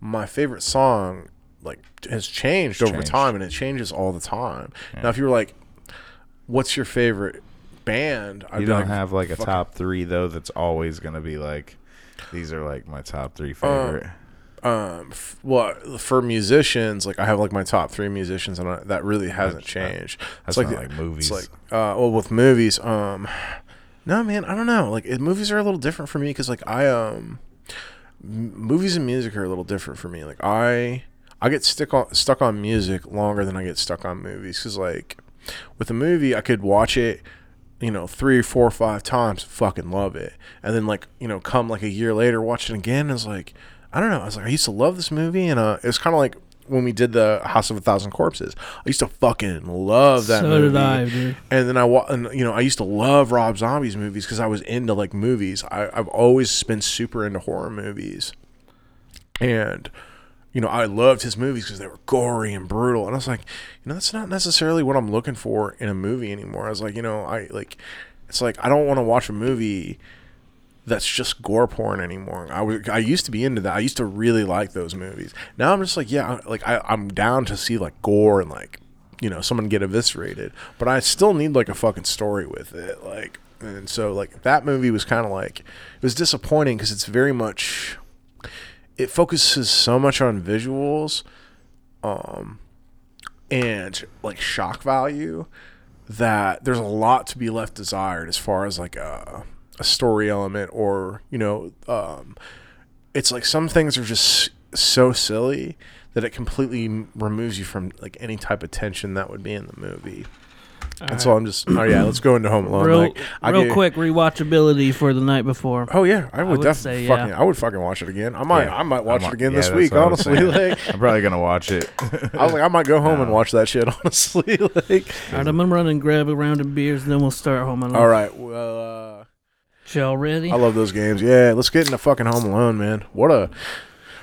my favorite song like has changed over changed. time, and it changes all the time. Now, if you were like, what's your favorite band? I'd You don't like, have like a top three though. That's always gonna be like, these are like my top three Uh, favorite. Um f- well for musicians like i have like my top three musicians and I, that really hasn't changed. That's it's like not like movies. it's like uh well with movies um no man i don't know. Like it, movies are a little different for me because like i um m- movies and music are a little different for me. Like i i get stuck on stuck on music longer than i get stuck on movies because like with a movie i could watch it you know three four five times fucking love it. And then like you know come like a year later watch it again and it's like i don't know i was like i used to love this movie and uh it was kind of like when we did the house of a thousand corpses i used to fucking love that so movie did I, dude. and then I, wa- and, you know, I used to love Rob Zombie's movies because I was into like movies. I, I've always been super into horror movies, and you know, I loved his movies because they were gory and brutal. And I was like, you know, that's not necessarily what I'm looking for in a movie anymore. I was like, you know, I like, it's like I don't want to watch a movie that's just gore porn anymore. I was I used to be into that. I used to really like those movies. Now I'm just like, yeah, like I, I'm down to see like gore and like, you know, someone get eviscerated. But I still need like a fucking story with it. Like and so like that movie was kind of like it was disappointing because it's very much it focuses so much on visuals um and like shock value that there's a lot to be left desired as far as like a, a story element or you know um it's like some things are just so silly that it completely removes you from like any type of tension that would be in the movie and so i'm just oh yeah let's go into home alone real, like, real get- quick rewatchability for the night before. Oh yeah, I would, would definitely fucking. yeah. I would fucking watch it again. I might. Yeah. I might watch I'm- it again yeah, this week. what I was Honestly, like I'm probably gonna watch it. I was like, I might go home and watch that shit. Honestly, like. All right, I'm gonna run and grab a round of beers, and then we'll start Home Alone. All right. Well, uh, y'all ready? I love those games. Yeah, let's get into fucking Home Alone, man. What a.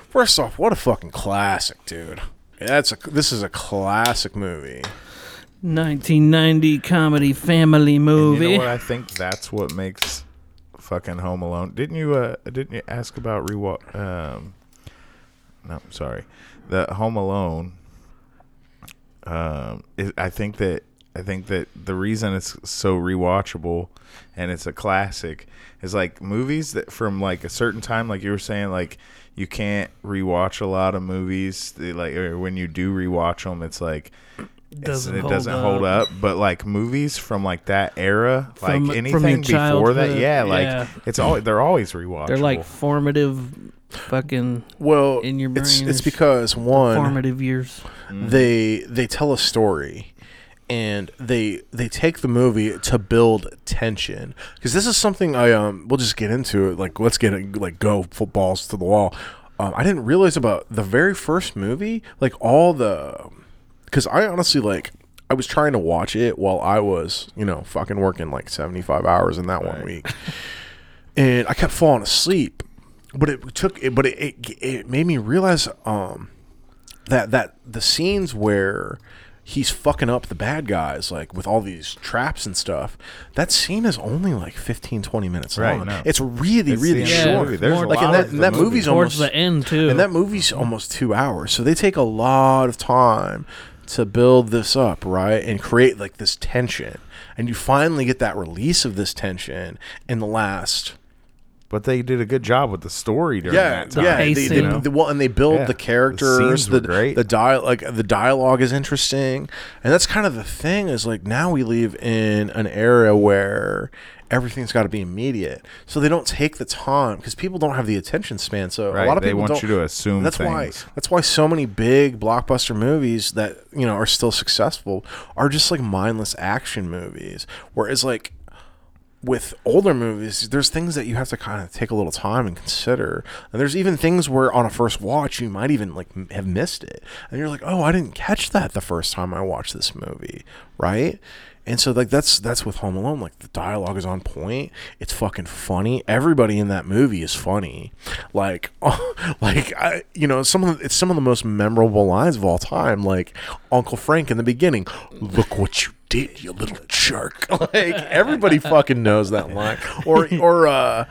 First off, what a fucking classic, dude. That's a. This is a classic movie. 1990 comedy family And movie. you know what? I think that's what makes fucking Home Alone. Didn't you? Uh, didn't you ask about rewatch? Um, no, sorry. The Home Alone. Um, is, I think that I think that the reason it's so rewatchable and it's a classic is like movies that from like a certain time, like you were saying, like you can't rewatch a lot of movies. They, like or when you do rewatch them, it's like Doesn't it hold doesn't hold up. up. But like movies from like that era, From- from like anything before that, yeah, like yeah. it's always they're always rewatchable. They're like formative, fucking Well, in your brain. it's it's because one formative years. Mm-hmm. they they tell a story and they they take the movie to build tension. Because this is something I um we'll just get into it like let's get it like go footballs to the wall. Um, I didn't realize about the very first movie like all the because I honestly like I was trying to watch it while I was you know fucking working like 75 hours in that one week. And I kept falling asleep but it took it but it, it, it made me realize um that that the scenes where he's fucking up the bad guys like with all these traps and stuff that scene is only like 15 20 minutes Right, long no. it's really It's really the end of the short movie. There's More- like in that, and that movie. movie's Towards almost the end too. and that movie's almost two hours so they take a lot of time to build this up right and create like this tension and you finally get that release of this tension in the last but they did a good job with the story during yeah, that time. yeah. They, they, the, well, and they build Yeah. the The characters. The great. the dial like the dialogue is interesting, and that's kind of the thing. Is like now we live in an era where everything's got to be immediate, so they don't take the time because people don't have the attention span. So Right, a lot of they people want don't, you to assume That's why. That's why so many big blockbuster movies that you know are still successful are just like mindless action movies. Whereas like with older movies, there's things that you have to kind of take a little time and consider. And there's even things where on a first watch you might even like have missed it, and you're like, "Oh, I didn't catch that the first time I watched this movie," right? And so like that's that's with Home Alone. Like the dialogue is on point. It's fucking funny. Everybody in that movie is funny. Like like I, you know some of the, it's some of the most memorable lines of all time. Like Uncle Frank in the beginning. Look what you did, you little jerk. Like everybody fucking knows that line. Or or uh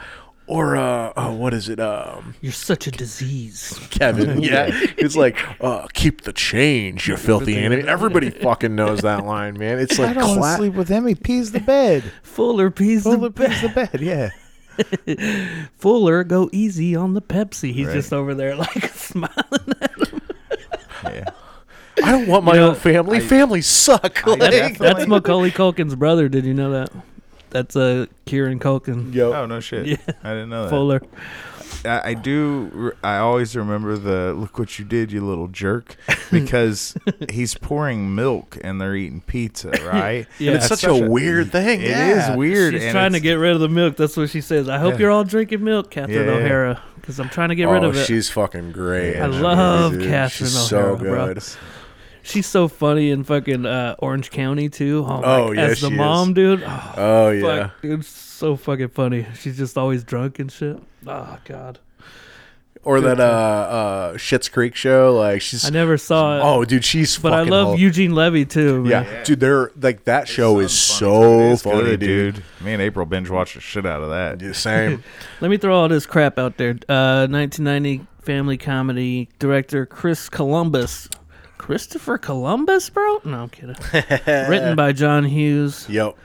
or uh oh, what is it? Um You're such a disease. Kevin. Yeah. It's like, uh, keep the change, you filthy enemy. Everybody fucking knows that line, man. It's like, I like don't want to cla- sleep with him. He pees the bed. Fuller pees the Fuller pees the bed. Yeah. Fuller, go easy on the Pepsi. He's Right. just over there like smiling. At him. Yeah. I don't want my You know, own family. Families suck. Like, definitely- That's Macaulay Culkin's brother. Did you know that? That's uh, Kieran Culkin. yo. Oh no shit. Yeah. I didn't know that. Fuller. I, I do. I always remember the "Look what you did, you little jerk," because he's pouring milk and they're eating pizza, right? Yeah. And it's That's such, a, weird thing. It is yeah. weird. She's and trying to it's- get rid of the milk. That's what she says. I hope Yeah. you're all drinking milk, Catherine Yeah, yeah. O'Hara, because I'm trying to get oh, rid of it. she's fucking great. I in that love movie, dude. Catherine She's O'Hara, so bro. good. She's so funny in fucking uh, Orange County too. Oh, Oh, like, yeah, as the she is. mom, dude. Oh, Oh yeah. fuck, dude, so fucking funny. She's just always drunk and shit. Oh god, Or that uh uh Schitt's Creek show. Like she's I never saw it. Oh dude, she's but I love hol- Eugene Levy too. Man. Yeah. dude, they're like that show is It's so funny, good, dude. Me and April binge watched the shit out of that. Yeah, Same. Let me throw all this crap out there. Uh, 1990 family comedy director Chris Columbus. Christopher Columbus, bro? No, I'm kidding. Written by John Hughes. Yo.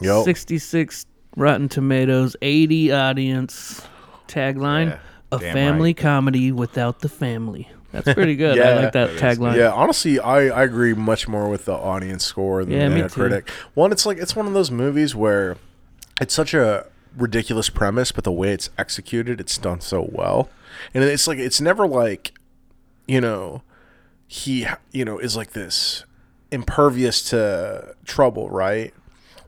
Yo. 66 Rotten Tomatoes, 80 audience. Tagline: Yeah, A family right. comedy without the family. That's pretty good. yeah, I like that tagline. Yeah, honestly, I, I agree much more with the audience score than Yeah, the critic. One, it's like it's one of those movies where it's such a ridiculous premise, but the way it's executed, it's done so well. And it's like it's never like, you know, he you know is like this impervious to trouble, right?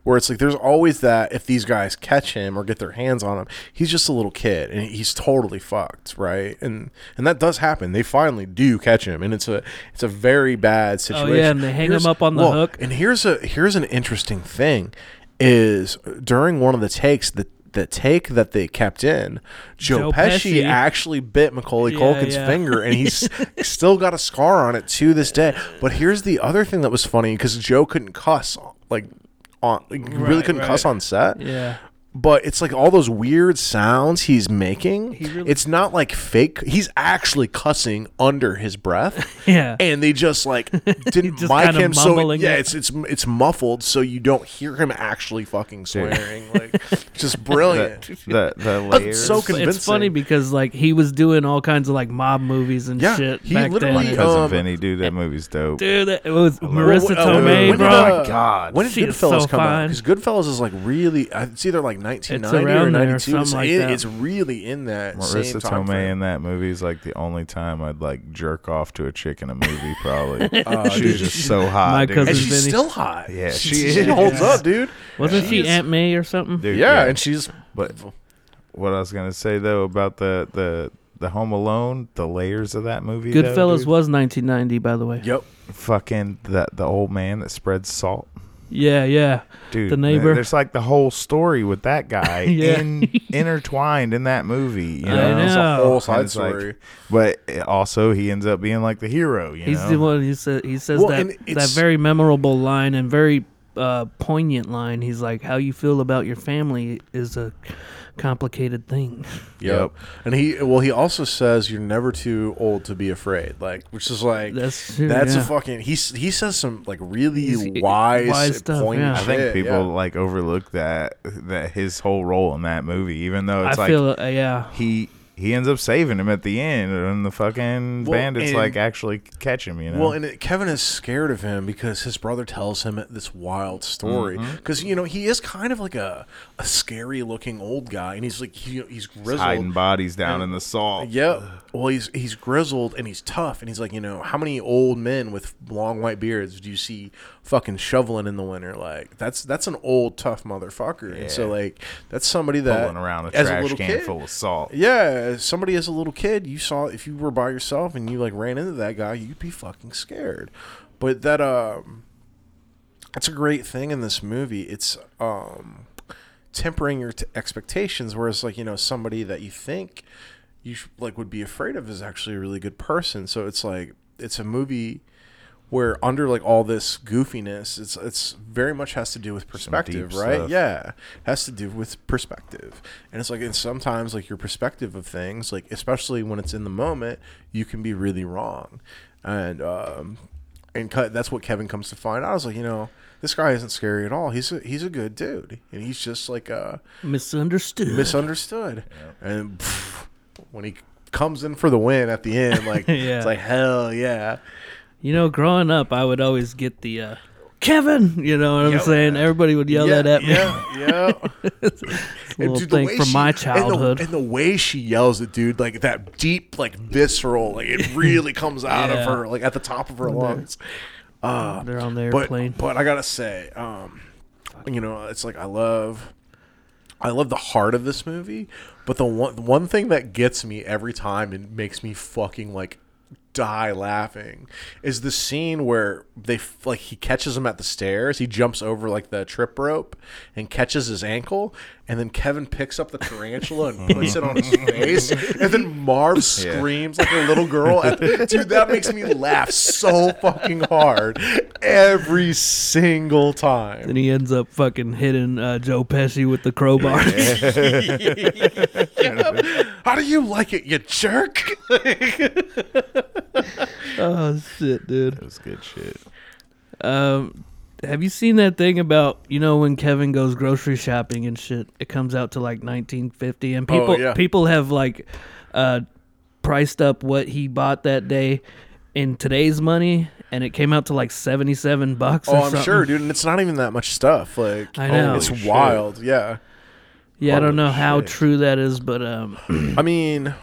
Where it's like there's always that if these guys catch him or get their hands on him, he's just a little kid and he's totally fucked, right? And and that does happen. They finally do catch him, and it's a it's a very bad situation. Oh, yeah, and they hang him up on the well, hook. And here's a here's an interesting thing, is during one of the takes the the take that they kept in, Joe, Joe Pesci, Pesci. actually bit Macaulay Yeah, Culkin's yeah. finger, and he's still got a scar on it to this day. But here's the other thing that was funny because Joe couldn't cuss, like on, like, he really couldn't cuss on set. Yeah. But it's like all those weird sounds he's making. He really- it's not like fake. He's actually cussing under his breath Yeah. and they just like didn't Just mic him so mumbling yeah it. it's it's it's muffled so you don't hear him actually fucking swearing like just brilliant The the layers. so convincing. It's funny because like he was doing all kinds of like mob movies and Yeah, shit he back literally, then. cousin um, Vinny, dude, that movie's dope. Dude, that, it was Marisa Well, uh, Tomei, when bro. did, uh, my God. when did She is Goodfellas so come out? Because Goodfellas is like really, uh, it's either like 1990 or around there, 92. It's, something like it- that. it's really in that same Marisa time Tomei frame. in that movie is like the only time I'd like jerk off to a chick in a movie. Probably, Uh, she's dude, just so hot. My dude. cousin and she's Vinny. still hot. Yeah, she, she she is. holds up, dude. Wasn't Yeah. she She is- Aunt May or something? Dude, Yeah, and she's But what I was gonna say though about the the the Home Alone, the layers of that movie. though, Goodfellas dude, was 1990, by the way. yep. fucking the the old man that spreads salt. Yeah, yeah. Dude, The neighbor. There's like the whole story with that guy Yeah. in, intertwined in that movie. You I know, know. It's a whole side it's like- story. but it- also he ends up being like the hero. You He's know? the one. He said he says Well, that that very memorable line and very uh, poignant line. He's like, "How you feel about your family is a complicated thing." Yep. And he well he also says you're never too old to be afraid. Like which is like That's true, that's yeah. a fucking he he says some like really He's- wise, wise stuff, poignant yeah. I think shit, people yeah. like overlook that that his whole role in that movie, even though it's I like feel, uh, yeah. he he ends up saving him at the end, and the fucking Well, bandits and- like actually catch him. You know, Well, and it, Kevin is scared of him because his brother tells him this wild story. Mm-hmm. Because you know he is kind of like a, a scary looking old guy, and he's like he, he's grizzled. hiding bodies down in the salt. Yep. Well, he's he's grizzled and he's tough, and he's like, you know, how many old men with long white beards do you see fucking shoveling in the winter? Like that's that's an old tough motherfucker, and so like that's somebody that pulling around a as trash little can kid, full of salt. Yeah, somebody as a little kid, you saw if you were by yourself and you like ran into that guy, you'd be fucking scared. But that um, that's a great thing in this movie. It's um, tempering your t- expectations. Whereas like you know somebody that you think you sh- like would be afraid of is actually a really good person. So it's like it's a movie where under like all this goofiness, it's it's very much has to do with perspective, right? stuff. Yeah, it has to do with perspective, and it's like and sometimes like your perspective of things, like especially when it's in the moment, you can be really wrong, and um, and cut, that's what Kevin comes to find out. I was like, you know. This guy isn't scary at all. He's a, he's a good dude, and he's just like uh Misunderstood. misunderstood. And pff, when he comes in for the win at the end, like Yeah. it's like hell yeah. you know, growing up, I would always get the uh, Kevin. You know what I'm Yep. saying? Everybody would yell yeah, that at me. Yeah, yeah. It's a little dude, thing from she- my and the- childhood. and the, way she yells it, dude, like that deep, like visceral, like it really comes out Yeah. of her, like at the top of her lungs. Uh, They're on the but airplane. but I gotta say, um, you know, it's like I love, I love the heart of this movie. But the one the one thing that gets me every time and makes me fucking like die laughing is the scene where they like he catches him at the stairs. He jumps over like the trip rope and catches his ankle, and then Kevin picks up the tarantula and puts it on his face, and then Marv Yeah. screams like a little girl. And, dude, that makes me laugh so fucking hard every single time. and he ends up fucking hitting uh, Joe Pesci with the crowbar. How do you like it, you jerk? oh shit, dude. It was good shit. Um, have you seen that thing about you know when Kevin goes grocery shopping and shit? It comes out to like 1950, and people Oh, yeah. people have like uh priced up what he bought that day in today's money, and it came out to like 77 bucks. Oh, or I'm something. sure, dude, and it's not even that much stuff. Like, I know. it's shit. wild. Yeah, Yeah, I don't Holy know how true that is, but um, I mean,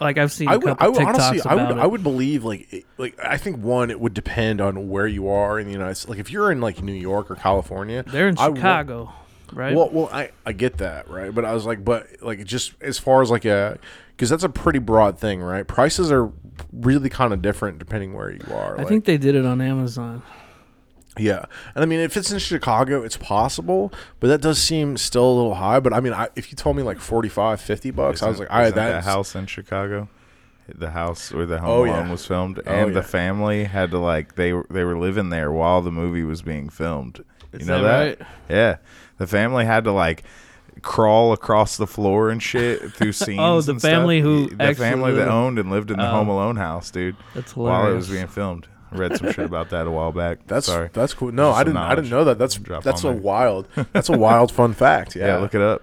like I've seen a I would, couple I would TikToks honestly, I would, it. I would believe like, like I think one, it would depend on where you are in the United States. Like, if you're in like New York or California, They're in I would- Chicago, right? Well, well, I I get that, right? But I was like, but like just as far as like a, because that's a pretty broad thing, right? Prices are really kind of different depending where you are. I like- think they did it on Amazon. Yeah, and I mean, if it's in Chicago, it's possible, but that does seem still a little high. But I mean, I, if you told me like 45, 50 bucks, I was like, all right, Isn't that house in Chicago, the house where the Home Oh, Alone yeah. was filmed, Oh, and yeah. the family had to like they were they were living there while the movie was being filmed. You know that that? right? Yeah, the family had to like crawl across the floor and shit through scenes. Oh, the and stuff. family who the family that owned and lived in the Oh. Home Alone house, dude, That's while it was being filmed. I read some shit about that a while back. that's sorry. that's cool. No, Just I didn't. I didn't know that. That's Drop that's a there. wild. That's a wild fun fact. Yeah, Yeah, look it up.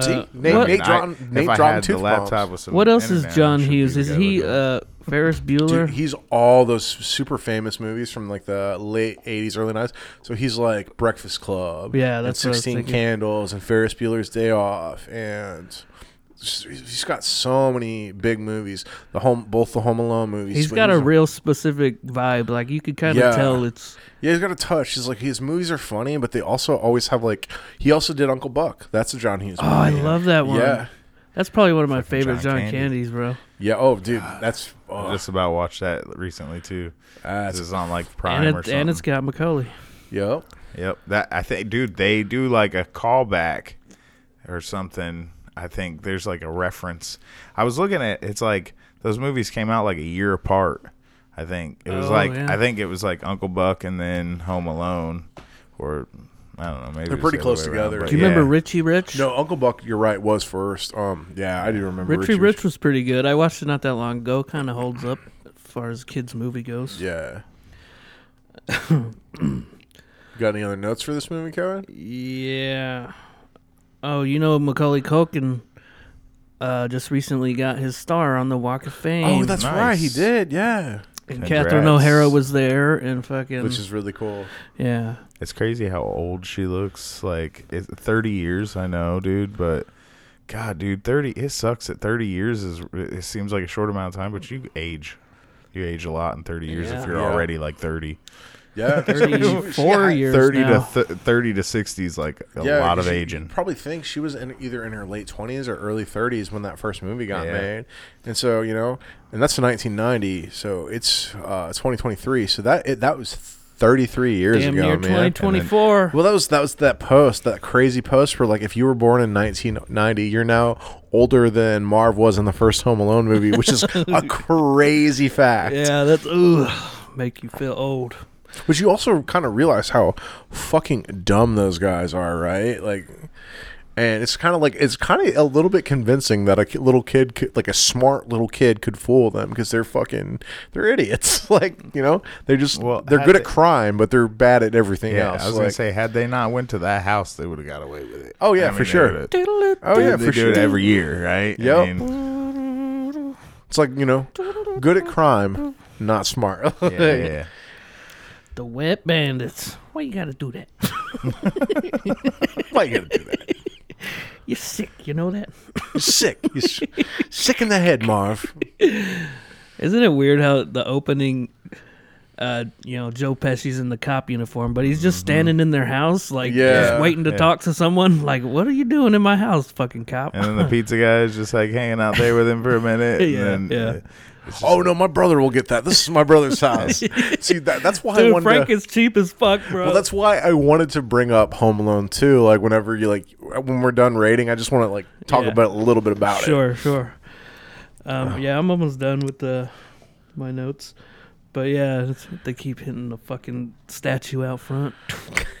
See, Uh, Nate, what- Nate I- dropping, Nate dropping the tooth laptop bombs. with some What else is John Hughes? able Is he look it up. uh, Ferris Bueller? Dude, he's all those super famous movies from like the late '80s, early '90s. So he's like Breakfast Club, Yeah, that's what Sixteen. Candles, and Ferris Bueller's Day Off, and just- he's got so many big movies. The home, both the Home Alone movies. He's got a real specific vibe. Like you could kind of Yeah. tell it's. yeah. He's got a touch. He's like his movies are funny, but they also always have like. He also did Uncle Buck. That's a John Hughes. Oh, I love that one. Yeah, That's probably one of my Fucking favorite John John, Candy. Candies, bro. yeah. Oh, dude, that's. I Oh, just about watched that recently too. that's This is on like Prime And, or it, something. and it's got Macaulay. yep. Yep. That I think, dude, they do like a callback or something. I think there's like a reference. I was looking at it's like those movies came out like a year apart, I think it was Oh, like yeah. I think it was like Uncle Buck and then Home Alone, or I don't know. Maybe They're pretty the close other way around, together. Do you remember. Richie Rich? No, Uncle Buck, you're right, was first. Um, yeah, I do remember Richie Richie Rich was pretty good. I watched it not that long ago. Kind of holds up as far as kids movie goes. Yeah. Got any other notes for this movie, Kevin? Yeah. Oh, you know Macaulay Culkin uh, just recently got his star on the Walk of Fame. Oh, that's Nice. right. He did. Yeah. and Congrats. Catherine O'Hara was there, and fucking Which is really cool. yeah. It's crazy how old she looks. Like it's thirty years, I know, dude, but God, dude, thirty. It sucks. that thirty years is it seems like a short amount of time, but you age. You age a lot in thirty years Yeah. if you're Yeah. already like thirty. Yeah. 34 years Thirty now. to th- thirty to sixty is like a Yeah, lot of you aging. Probably think she was in either in her late twenties or early thirties when that first movie got Yeah. made, and so you know, and that's in 1990. So it's uh, 2023. So that it, that was 33 years Damn ago, near man. 2024. Well, that was that was that post, that crazy post where like if you were born in 1990, you're now older than Marv was in the first Home Alone movie, which is a crazy fact. yeah, that's ooh, make you feel old. But you also kind of realize how fucking dumb those guys are, right? Like, and it's kind of like it's kind of a little bit convincing that a little kid, could, like a smart little kid, could fool them because they're fucking they're idiots. like, you know, they're just Well, they're had good at crime, but they're bad at everything Yeah, else. I was Like- gonna say, had they not went to that house, they would have got away with it. Oh, yeah, I for they sure. would've- oh yeah, they for do sure. it every year, right? I mean, It's like you know, good at crime, not smart. yeah, yeah, yeah. The Wet Bandits. Why you gotta do that? Why you gotta do that? You're sick. You know that? You're sick. You're s- sick in the head, Marv. Isn't it weird how the opening, uh, you know, Joe Pesci's in the cop uniform, but he's just standing in their house, like Yeah. just waiting to Yeah. talk to someone. Like, what are you doing in my house, fucking cop? And then the pizza guy is just like hanging out there with him for a minute. and then, yeah. Just- Oh no, my brother will get that. This is my brother's house. See, that, that's why I Dude, wanted Frank to. is cheap as fuck, bro. Well, that's why I wanted to bring up Home Alone too. Like whenever you like when we're done rating, I just want to like talk Yeah. about a little bit about it. sure, sure. Um, yeah, I'm almost done with the my notes, but yeah, they keep hitting the fucking statue out front.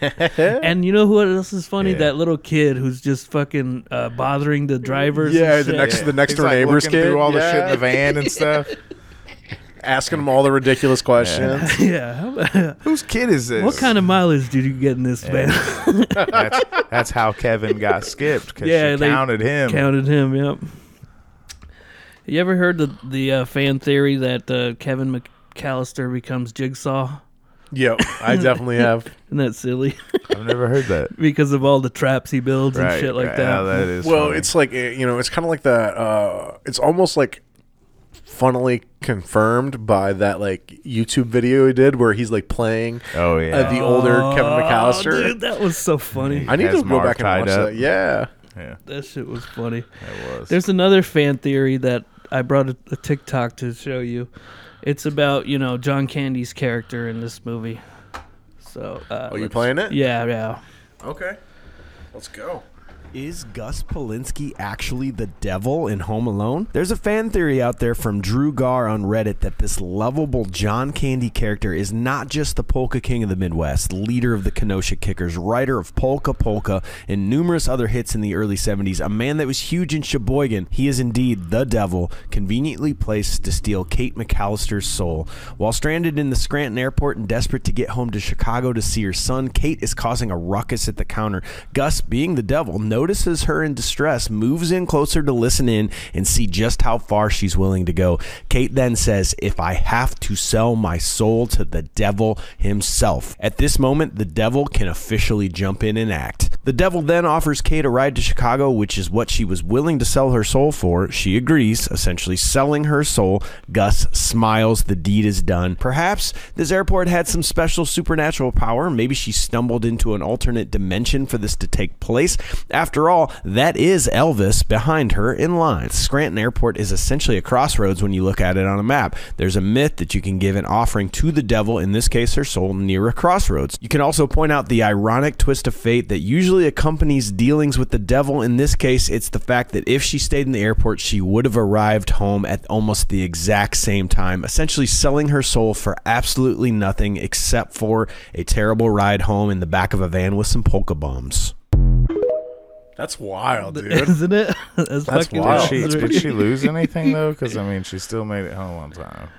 and you know who else is funny? Yeah. That little kid who's just fucking uh, bothering the drivers. Yeah, and the shit. next the next He's, door like, neighbor's looking kid. through all the shit in the van and stuff. asking them all the ridiculous questions. yeah. Whose kid is this? what kind of mileage did you get in this Yeah. van? That's, that's how Kevin got skipped because Yeah, she they counted him. Counted him. Yep. You ever heard the the uh, fan theory that uh, Kevin McAllister becomes Jigsaw? Yep, I definitely have. Isn't that silly? I've never heard that. because of all the traps he builds right, and shit like right. that. Oh, that is Well, funny. it's like eh, you know, it's kind of like that. Uh, it's almost like funnily confirmed by that like YouTube video he did where he's like playing oh yeah. uh, the older Kevin Oh, McAllister. dude, that was so funny. I need to go Marv back and watch up. that. Yeah. yeah, That shit was funny. that was. There's another fan theory that I brought a, a TikTok to show you. It's about you know John Candy's character in this movie. So, uh, Oh, you let's- playing it? Yeah, yeah. Okay. Let's go. Is Gus Polinski actually the devil in Home Alone? There's a fan theory out there from Drew Gar on Reddit that this lovable John Candy character is not just the Polka King of the Midwest, leader of the Kenosha Kickers, writer of Polka Polka and numerous other hits in the early 70s, a man that was huge in Sheboygan. He is indeed the devil, conveniently placed to steal Kate McAllister's soul. While stranded in the Scranton airport and desperate to get home to Chicago to see her son, Kate is causing a ruckus at the counter. Gus, being the devil, notices her in distress, moves in closer to listen in and see just how far she's willing to go. Kate then says, If I have to sell my soul to the devil himself. At this moment, the devil can officially jump in and act. The devil then offers Kate a ride to Chicago, which is what she was willing to sell her soul for. She agrees, essentially selling her soul. Gus smiles, the deed is done. Perhaps this airport had some special supernatural power. Maybe she stumbled into an alternate dimension for this to take place. After all, that is Elvis behind her in line. Scranton Airport is essentially a crossroads when you look at it on a map. There's a myth that you can give an offering to the devil, in this case her soul, near a crossroads. You can also point out the ironic twist of fate that usually usually accompanies dealings with the devil. In this case, it's the fact that if she stayed in the airport, she would have arrived home at almost the exact same time, essentially selling her soul for absolutely nothing except for a terrible ride home in the back of a van with some polka bombs. That's wild, dude. Isn't it? That's, That's fucking wild. Did she, did she lose anything though? Because I mean, she still made it home on time.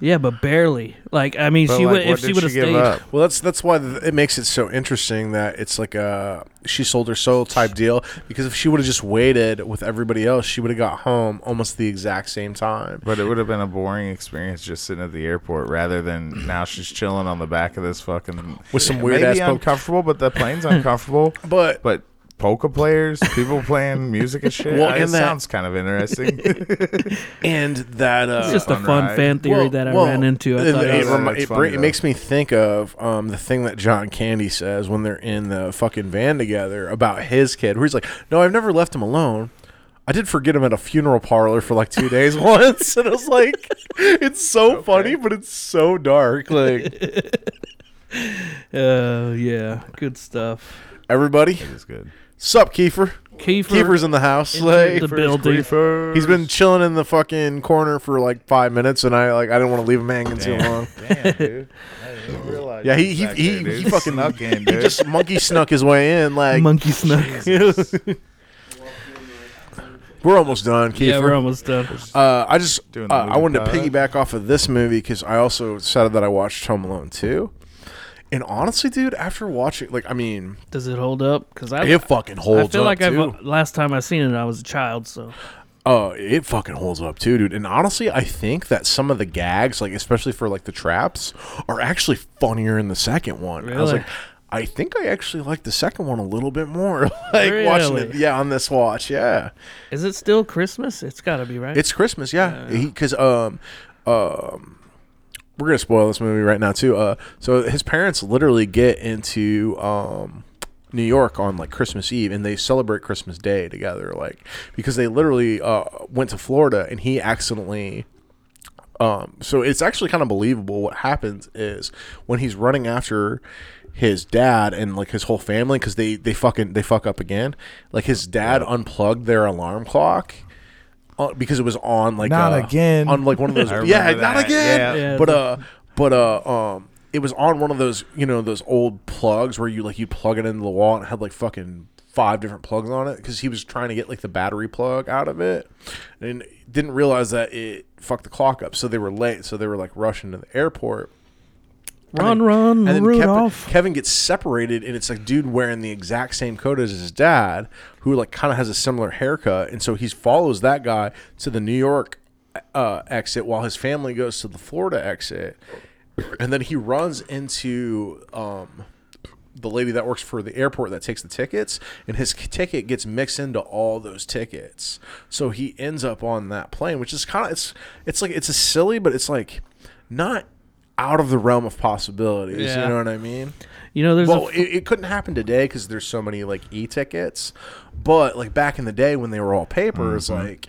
Yeah, but barely. Like I mean, But, she like, would if she would have stayed. up? Well, that's that's why th- it makes it so interesting that it's like a she sold her soul type deal. Because if she would have just waited with everybody else, she would have got home almost the exact same time. But it would have been a boring experience just sitting at the airport rather than now she's chilling on the back of this fucking With some weird maybe ass uncomfortable, but the plane's uncomfortable. But But polka players, people playing music and shit. Well, Well, it that- sounds kind of interesting. and that uh, It's just a fun fun ride. fan theory Well- that I well, ran into. I it, thought it, it was, remi- it funny, it makes me think of um, the thing that John Candy says when they're in the fucking van together about his kid, where he's like, "No, I've never left him alone." I did forget him at a funeral parlor for like two days once, and I was like, "It's so funny, but it's so dark." Like uh, yeah, good stuff. everybody, it is good. Sup, Kiefer? Kiefer, Kiefer's in the house. into Like, the building. he's been chilling in the fucking corner for like five minutes, and I like I didn't want to leave him hanging too long. Damn, dude. I didn't realize Yeah, he he back he, there, dude. he fucking snuck in, He dude. just monkey snuck his way in. Like Monkey snuck. we're almost done, Kiefer. yeah, we're almost done. Uh, I just Doing the uh, I movie wanted to pod. piggyback off of this movie because I also said that I watched Home Alone 2. And honestly, dude, after watching, like, I mean, Does it hold up? Because I, it fucking holds. I feel up like too. I've last time I seen it, I was a child. So Oh, it fucking holds up too, dude. And honestly, I think that some of the gags, like especially for like the traps, are actually funnier in the second one. I was Really? like, I think I actually like the second one a little bit more. like watching it, yeah, on this watch, yeah. is it still Christmas? It's got to be right. It's Christmas, yeah. Because um, um, we're gonna spoil this movie right now too. Uh, so his parents literally get into um, New York on like Christmas Eve, and they celebrate Christmas Day together, like because they literally uh went to Florida, and he accidentally. Um, so it's actually kind of believable. What happens is when he's running after his dad and like his whole family because they they fucking they fuck up again. Like his dad unplugged their alarm clock uh, because it was on like Not uh, again. on like one of those I yeah remember not that, again. Yeah. Yeah, but uh but uh um it was on one of those you know those old plugs where you like you plug it into the wall and it had like fucking five different plugs on it because he was trying to get like the battery plug out of it and didn't realize that it fucked the clock up. So they were late. So they were like rushing to the airport run, run, and then Rudolph. Kevin, Kevin gets separated, and it's like dude wearing the exact same coat as his dad, who like kind of has a similar haircut, and so he follows that guy to the New York uh, exit while his family goes to the Florida exit, and then he runs into um, the lady that works for the airport that takes the tickets, and his ticket gets mixed into all those tickets, so he ends up on that plane, which is kind of it's it's like it's a silly, but it's like not out of the realm of possibilities. Yeah. You know what I mean? you know, there's well, a it, it couldn't happen today because there's so many like e-tickets, but like back in the day when they were all papers, Mm-hmm. like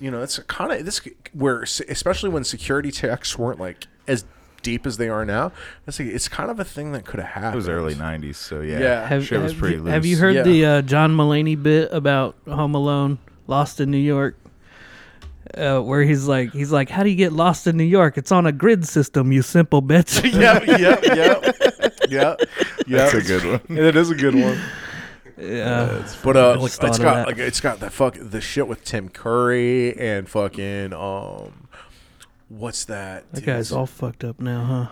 you know, it's kind of this where especially when security checks weren't like as deep as they are now. It's like it's kind of a thing that could have happened. It was early '90s, so yeah, Yeah. have, shit was pretty you, loose. have you heard Yeah. the uh, John Mulaney bit about Home Alone, Lost in New York? Uh, where he's like, he's like, how do you get lost in New York? It's on a grid system, you simple bitch. yep, yep, yep, yep, yep. That's a good one. It is a good one. yeah, But uh, I like, just thought it's of got that. like it's got that fuck the shit with Tim Curry and fucking um, what's that? that Dude, guy's all fucked up now, huh?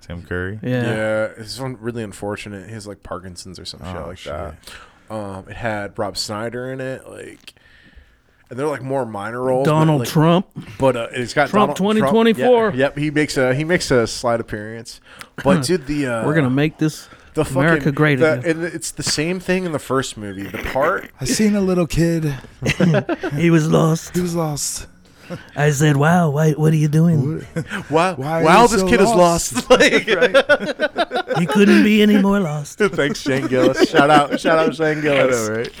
Tim Curry. Yeah. Yeah, it's one really unfortunate. He has like Parkinson's or some shit Oh, like shit. that. Um, it had Rob Schneider in it, like, and they're like more minor roles. but, Donald like- Trump. but uh, it's got Trump 2024. yep, he makes a he makes a slight appearance. But dude, the uh, We're gonna make this the America fucking, great the, again. and it's the same thing in the first movie. The part I seen a little kid. he was lost. He was lost. I said, "Wow, why, what are you doing? wow, Why are wow, you this so kid lost? is lost. like, He couldn't be any more lost." Thanks, Shane Gillis. Shout out, shout out, Shane I Gillis. know, right?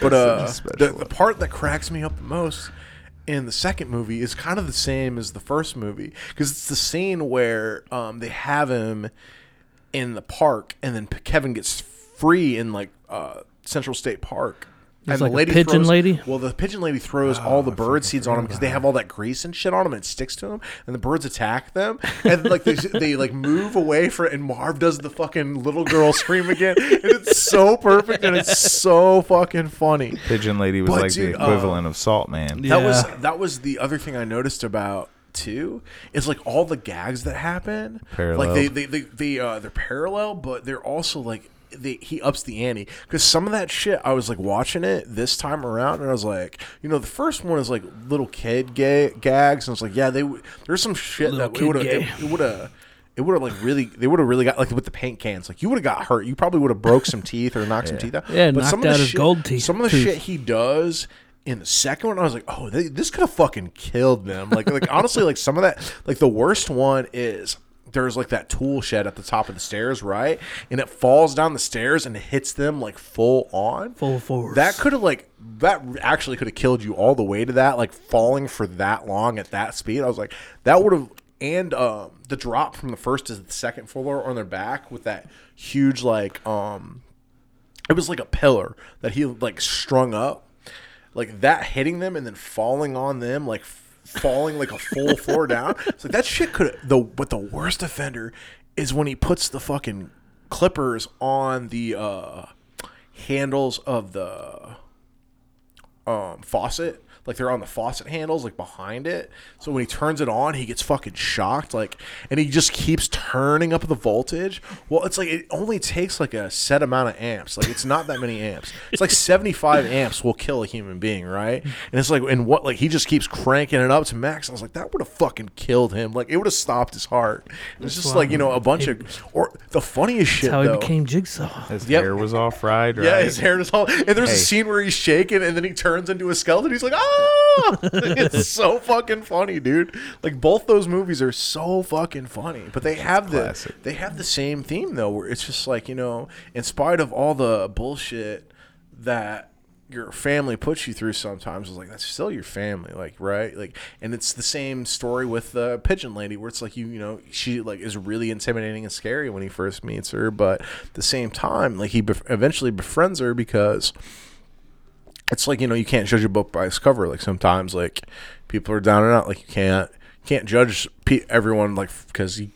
But uh, such a the, special the part that cracks me up the most in the second movie is kind of the same as the first movie because it's the scene where um, they have him in the park and then P- Kevin gets free in like uh, Central State Park. There's and like a pigeon throws, lady? Well, the pigeon lady throws all the bird seeds on them because they have all that grease and shit on them, and it sticks to them, and the birds attack them, and like they, they like move away from it, and Marv does the fucking little girl scream again, and it's so perfect and it's so fucking funny. Pigeon Lady was But, like dude, the uh, equivalent of Salt Man. Yeah. That was that was the other thing I noticed about too is like all the gags that happen Parallel. like they they they, they uh they're parallel but they're also like they, he ups the ante because some of that shit I was like watching it this time around and I was like you know the first one is like little kid gay gags and I was like yeah they there's some shit Little that would have it would have it would have like really they would have really got like with the paint cans like you would have got hurt you probably would have broke some teeth or knocked some teeth out Yeah, but some of the his shit, gold teeth- some of the tooth. shit he does in the second one, I was like, oh, they, this could have fucking killed them. Like, like honestly, like some of that, like the worst one is there's like that tool shed at the top of the stairs, right? And it falls down the stairs and hits them like full on. Full force. That could have like that actually could have killed you all the way to that, like falling for that long at that speed. I was like, that would have. And um, the drop from the first to the second floor on their back with that huge like um, it was like a pillar that he like strung up like that hitting them and then falling on them like falling like a full floor down. It's like that shit could the but the worst offender is when he puts the fucking clippers on the uh handles of the um faucet like they're on the faucet handles like behind it so when he turns it on he gets fucking shocked like and he just keeps turning up the voltage well it's like it only takes like a set amount of amps like it's not that many amps it's like 75 amps will kill a human being right and it's like and what like he just keeps cranking it up to max i was like that would have fucking killed him like it would have stopped his heart it's just like you know a bunch of or the funniest shit That's how he though, became Jigsaw. His Yep. hair was all fried, right? yeah, his hair was all. And there's a scene where he's shaking, and then he turns into a skeleton. He's like, ah! it's so fucking funny, dude. Like both those movies are so fucking funny, but they have the classic. they have the same theme though, where it's just like you know, in spite of all the bullshit that your family puts you through sometimes it's like that's still your family like right like and it's the same story with the pigeon lady where it's like you you know she like is really intimidating and scary when he first meets her but at the same time like he bef- eventually befriends her because it's like you know you can't judge a book by its cover like sometimes like people are down and out like you can't can't judge pe- everyone like because you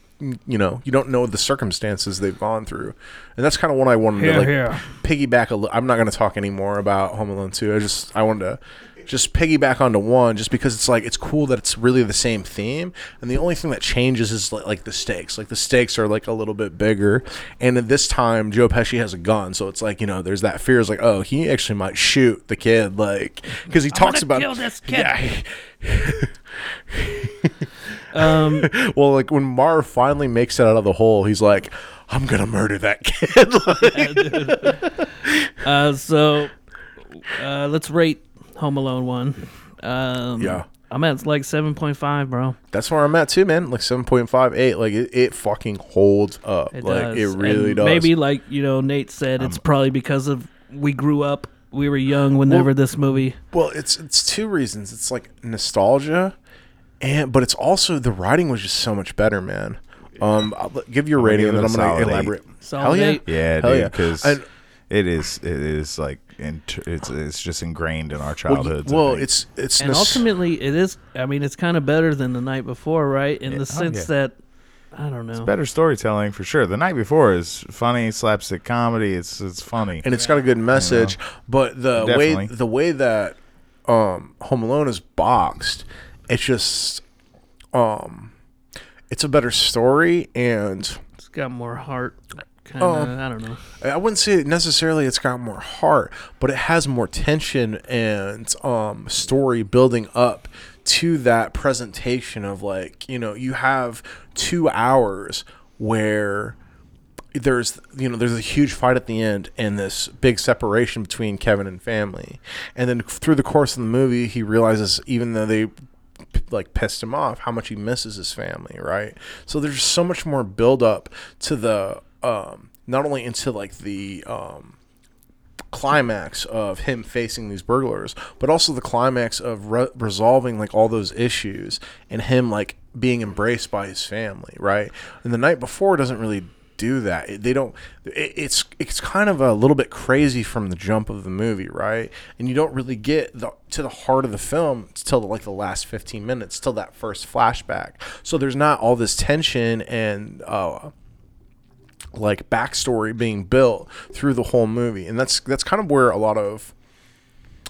you know you don't know the circumstances they've gone through and that's kind of what i wanted Here, to like here. piggyback a li- i'm not going to talk anymore about home alone 2 i just i wanted to just piggyback onto one just because it's like it's cool that it's really the same theme. And the only thing that changes is like, like the stakes. Like the stakes are like a little bit bigger. And at this time joe pesci has a gun. So it's like you know there's that fear is like oh he actually might shoot the kid like because he talks about kill this kid. yeah. Um, well like when marv finally makes it out of the hole he's like i'm gonna murder that kid. Like, uh, so uh, let's rate Home Alone one. Um, Yeah. I'm at like seven point five, bro. that's where i'm at too man like 7.58 like it, it fucking holds up It like does. it really And does Maybe like you know Nate said, it's probably because of we grew up, we were young whenever this movie. Well, it's it's two reasons. It's like nostalgia, and but it's also the writing was just so much better, man. Um, I'll give your gonna rating, and then I'm gonna elaborate. Solid Hell yeah, eight. Yeah, Hell dude, yeah. because it is it is like int- it's it's just ingrained in our childhoods. I well it's it's And nos- ultimately, it is. I mean, it's kind of better than the night before, right? In Yeah. the Oh, sense yeah. that I don't know. better storytelling for sure. The night before is funny slapstick comedy. It's it's funny. and it's got a good message. But the way the way that um, Home Alone is boxed, it's just um, it's a better story, and It's got more heart. Kind of. Um, I don't know. I wouldn't say necessarily it's got more heart, but it has more tension and um, story building up to that presentation of like you know you have two hours where there's you know there's a huge fight at the end and this big separation between Kevin and family, and then through the course of the movie he realizes even though they like pissed him off how much he misses his family right so there's so much more build up to the um not only into like the um climax of him facing these burglars but also the climax of re- resolving like all those issues and him like being embraced by his family right and the night before doesn't really do that. It- They don't. It, it's it's kind of a little bit crazy from the jump of the movie, right? And you don't really get the, to the heart of the film till like the last fifteen minutes, till that first flashback. So there's not all this tension and. Uh, like backstory being built through the whole movie, and that's that's kind of where a lot of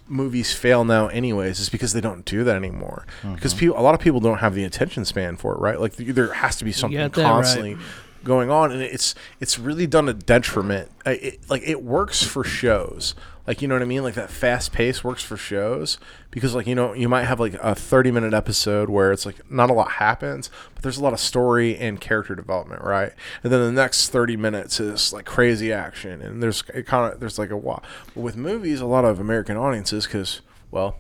movies fail now anyways is because they don't do that anymore. Uh-huh. Because people a lot of people don't have the attention span for it right? Like th- there has to be something that right. constantly going on and it's it's really done a detriment. It, like it works for shows like you know what i mean like that fast pace works for shows because like you know you might have like a 30 minute episode where it's like not a lot happens but there's a lot of story and character development right and then the next 30 minutes is like crazy action and there's it kind of there's like a lot but with movies a lot of american audiences because well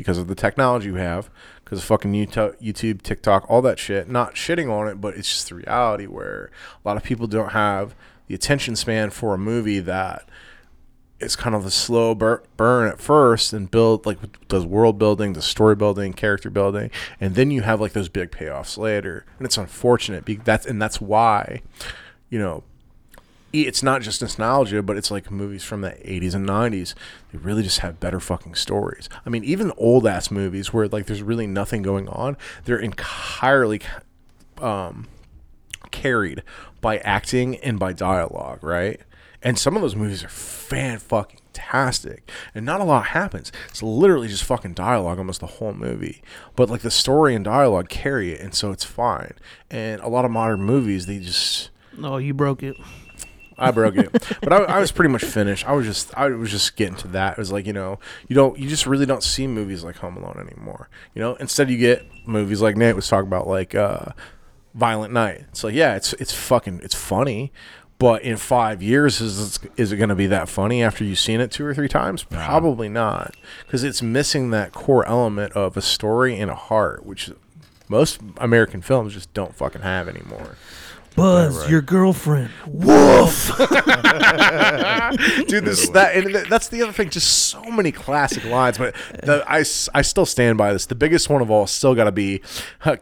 because of the technology we have, because of fucking YouTube, YouTube, TikTok, all that shit. Not shitting on it, but it's just the reality where a lot of people don't have the attention span for a movie that is kind of a slow bur- burn at first and build like does world building, the story building, character building, and then you have like those big payoffs later. And it's unfortunate. Be- that's and that's why, you know, it's not just nostalgia, but it's like movies from the 80s and 90s. They really just have better fucking stories. I mean, even old ass movies where like there's really nothing going on, they're entirely um, carried by acting and by dialogue, right? And some of those movies are fan fucking tastic, and not a lot happens. It's literally just fucking dialogue almost the whole movie. But like the story and dialogue carry it, and so it's fine. And a lot of modern movies, they just Oh, you broke it. I broke it, but I, I was pretty much finished. I was just, I was just getting to that. It was like, you know, you don't, you just really don't see movies like Home Alone anymore. You know, instead you get movies like Nate was talking about, like uh, Violent Night. It's like, yeah, it's it's fucking, it's funny, but in five years, is is it going to be that funny after you've seen it two or three times? Probably not, because it's missing that core element of a story and a heart, which most American films just don't fucking have anymore. Buzz, your girlfriend. Woof. Dude this that and that's the other thing just so many classic lines but the, I, s- I still stand by this the biggest one of all still got to be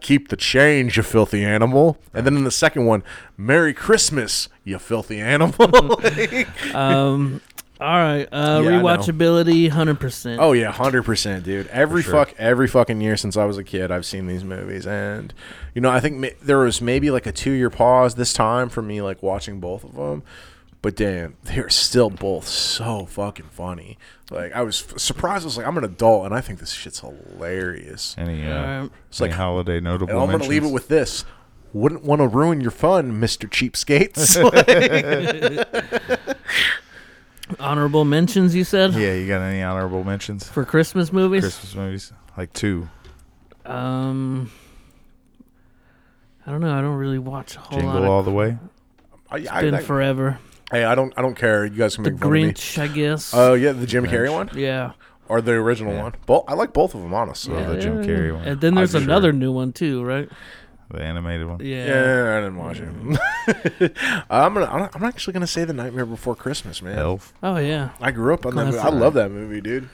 keep the change you filthy animal and then in the second one merry christmas you filthy animal Um, all right. Uh, Yeah, I know. rewatchability, hundred percent. oh yeah 100% dude every sure. fuck every fucking year since i was a kid i've seen these movies and you know i think ma- there was maybe like a two year pause this time for me like watching both of them but damn, they're still both so fucking funny. Like I was f- surprised. I was like, I'm an adult, and I think this shit's hilarious. Any, uh, Alright. It's any like- holiday notable And I'm gonna leave it mentions? with this: wouldn't want to ruin your fun, Mister Cheapskates. Honorable mentions, you said Yeah, you got any honorable mentions? for Christmas movies. Christmas movies, like two. Um, I don't know. I don't really watch a whole Jingle lot. all Of, the way. I, it's I, been I- forever. hey, I don't, I don't care. You guys can The make fun of me. Grinch, I guess. Oh yeah, the Jim Carrey one yeah. or the original Yeah. one. Both, I like both of them, honestly. Yeah, the Jim yeah. Carrey one. And then there's I'm sure. another new one too, right? The animated one. Yeah. Yeah, I didn't watch it. I'm gonna. I'm I'm actually gonna say the Nightmare Before Christmas, man. Elf. Oh yeah. I grew up on that. Movie. I love that movie, dude.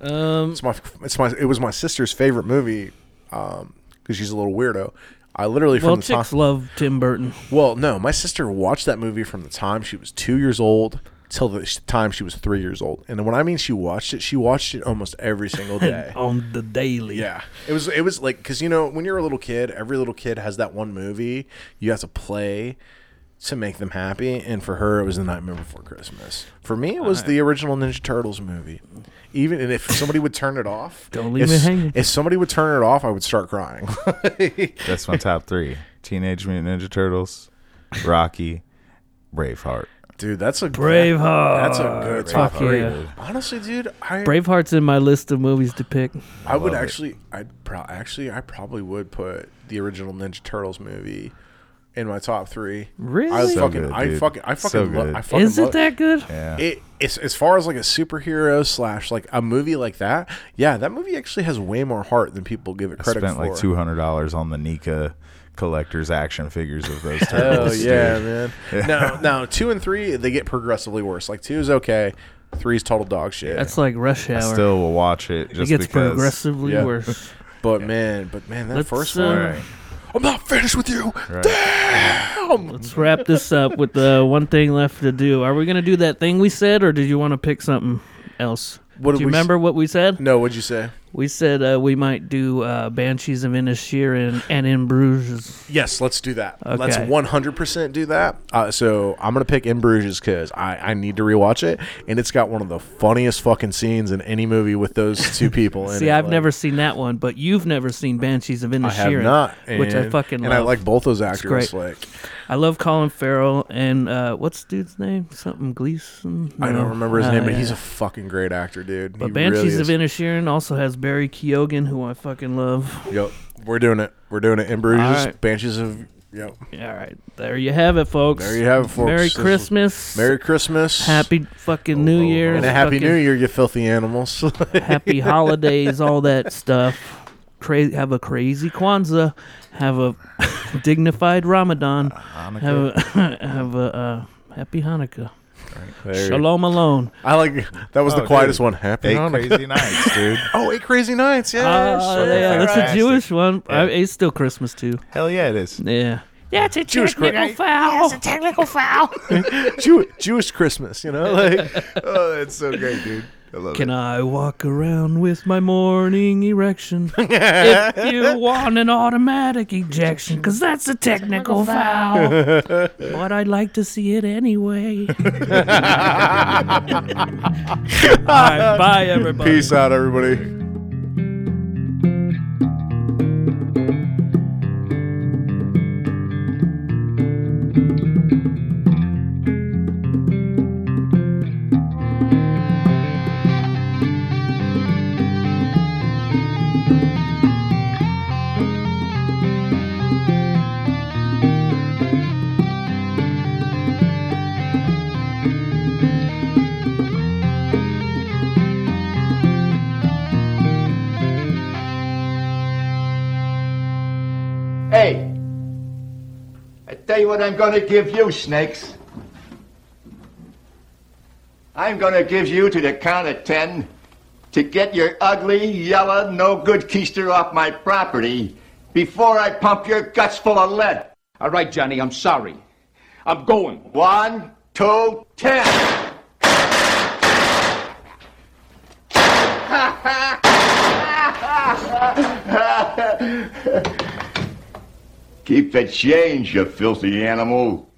Um, It's my. It's my. It was my sister's favorite movie, um, because she's a little weirdo. I literally from well, the chicks time. love Tim Burton. Well, no, my sister watched that movie from the time she was two years old till the time she was three years old. And when I mean she watched it, she watched it almost every single day. on the daily. Yeah, it was it was like because you know when you're a little kid, every little kid has that one movie you have to play to make them happy, and for her it was The Nightmare Before Christmas. For me, it was the original Ninja Turtles movie. Even and if somebody would turn it off, Don't leave if, me hanging. If somebody would turn it off, I would start crying. That's my top three: Teenage Mutant Ninja Turtles, Rocky, Braveheart. Dude, that's a Braveheart. That's a good Fuck top three. yeah. Honestly, dude, I Braveheart's in my list of movies to pick. I would love it. actually, I'd pro- actually, I probably would put the original Ninja Turtles movie in my top three. Really? I So fucking, good, I dude. fucking, I So fucking, lo- good. I fucking. Is lo- it that good? Yeah. It, it's as far as like a superhero slash like a movie like that. Yeah, that movie actually has way more heart than people give it I credit spent for. like two hundred dollars on the NECA collector's action figures of those Hell turtles. yeah, dude. man. Now, now two and three they get progressively worse. Like two is okay, three is total dog shit. That's like Rush I Hour. still will watch it it just gets because. progressively Yeah. worse. but man, but man, that Let's, first uh, one. Alright. I'm not finished with you. Damn. Let's wrap this up with the one thing left to do. Are we gonna do that thing we said, or did you want to pick something else? What do did you we s- remember what we said? No, what'd you say? We said uh, we might do uh, Banshees of Inisherin and In Bruges. Yes, let's do that. Let's 100% do that. Uh, so I'm going to pick In Bruges because I, I need to rewatch it. And it's got one of the funniest fucking scenes in any movie with those two people in See, it. I've Like, never seen that one, but you've never seen Banshees of I have not. which I and- fucking And love. I like both those actors. great. Like, I love Colin Farrell and uh, what's the dude's name? Something Gleeson. I don't remember his Uh, name, but yeah. he's a fucking great actor, dude. But he Banshees really of is. Inisherin also has Barry Keoghan, who I fucking love. Yep. We're doing it. We're doing it. In Bruges, All right. Banshees of. Yep. All right, there you have it, folks. There you have it, folks. Merry This is- Christmas. Merry Christmas. Happy fucking New Year. And a happy new year, you filthy animals. Happy holidays, all that stuff. Cra- have a crazy Kwanzaa. Have a dignified Ramadan. Hanukkah. Have a, have a uh, happy Hanukkah. There. Shalom alone. I like that was the Oh, quietest dude. one. Happy Eight crazy nights, dude. Oh, eight crazy nights. Yeah, Ah, sure. yeah, that's a Jewish one. Yeah. I, it's still Christmas too. Hell yeah, it is. Yeah. Yeah, it's a Jewish technical Chri- foul. technical foul. Jew- Jewish Christmas. You know, like oh, that's so great, dude. I love Can it. I walk around with my morning erection? if you want an automatic ejection, because that's a technical foul. but I'd like to see it anyway. All right, bye, everybody. peace out, everybody. What I'm gonna give you, snakes. I'm gonna give you to the count of ten to get your ugly, yellow, no good keister off my property before I pump your guts full of lead. All right, Johnny, I'm sorry. I'm going. One, two, ten. Keep the change, you filthy animal.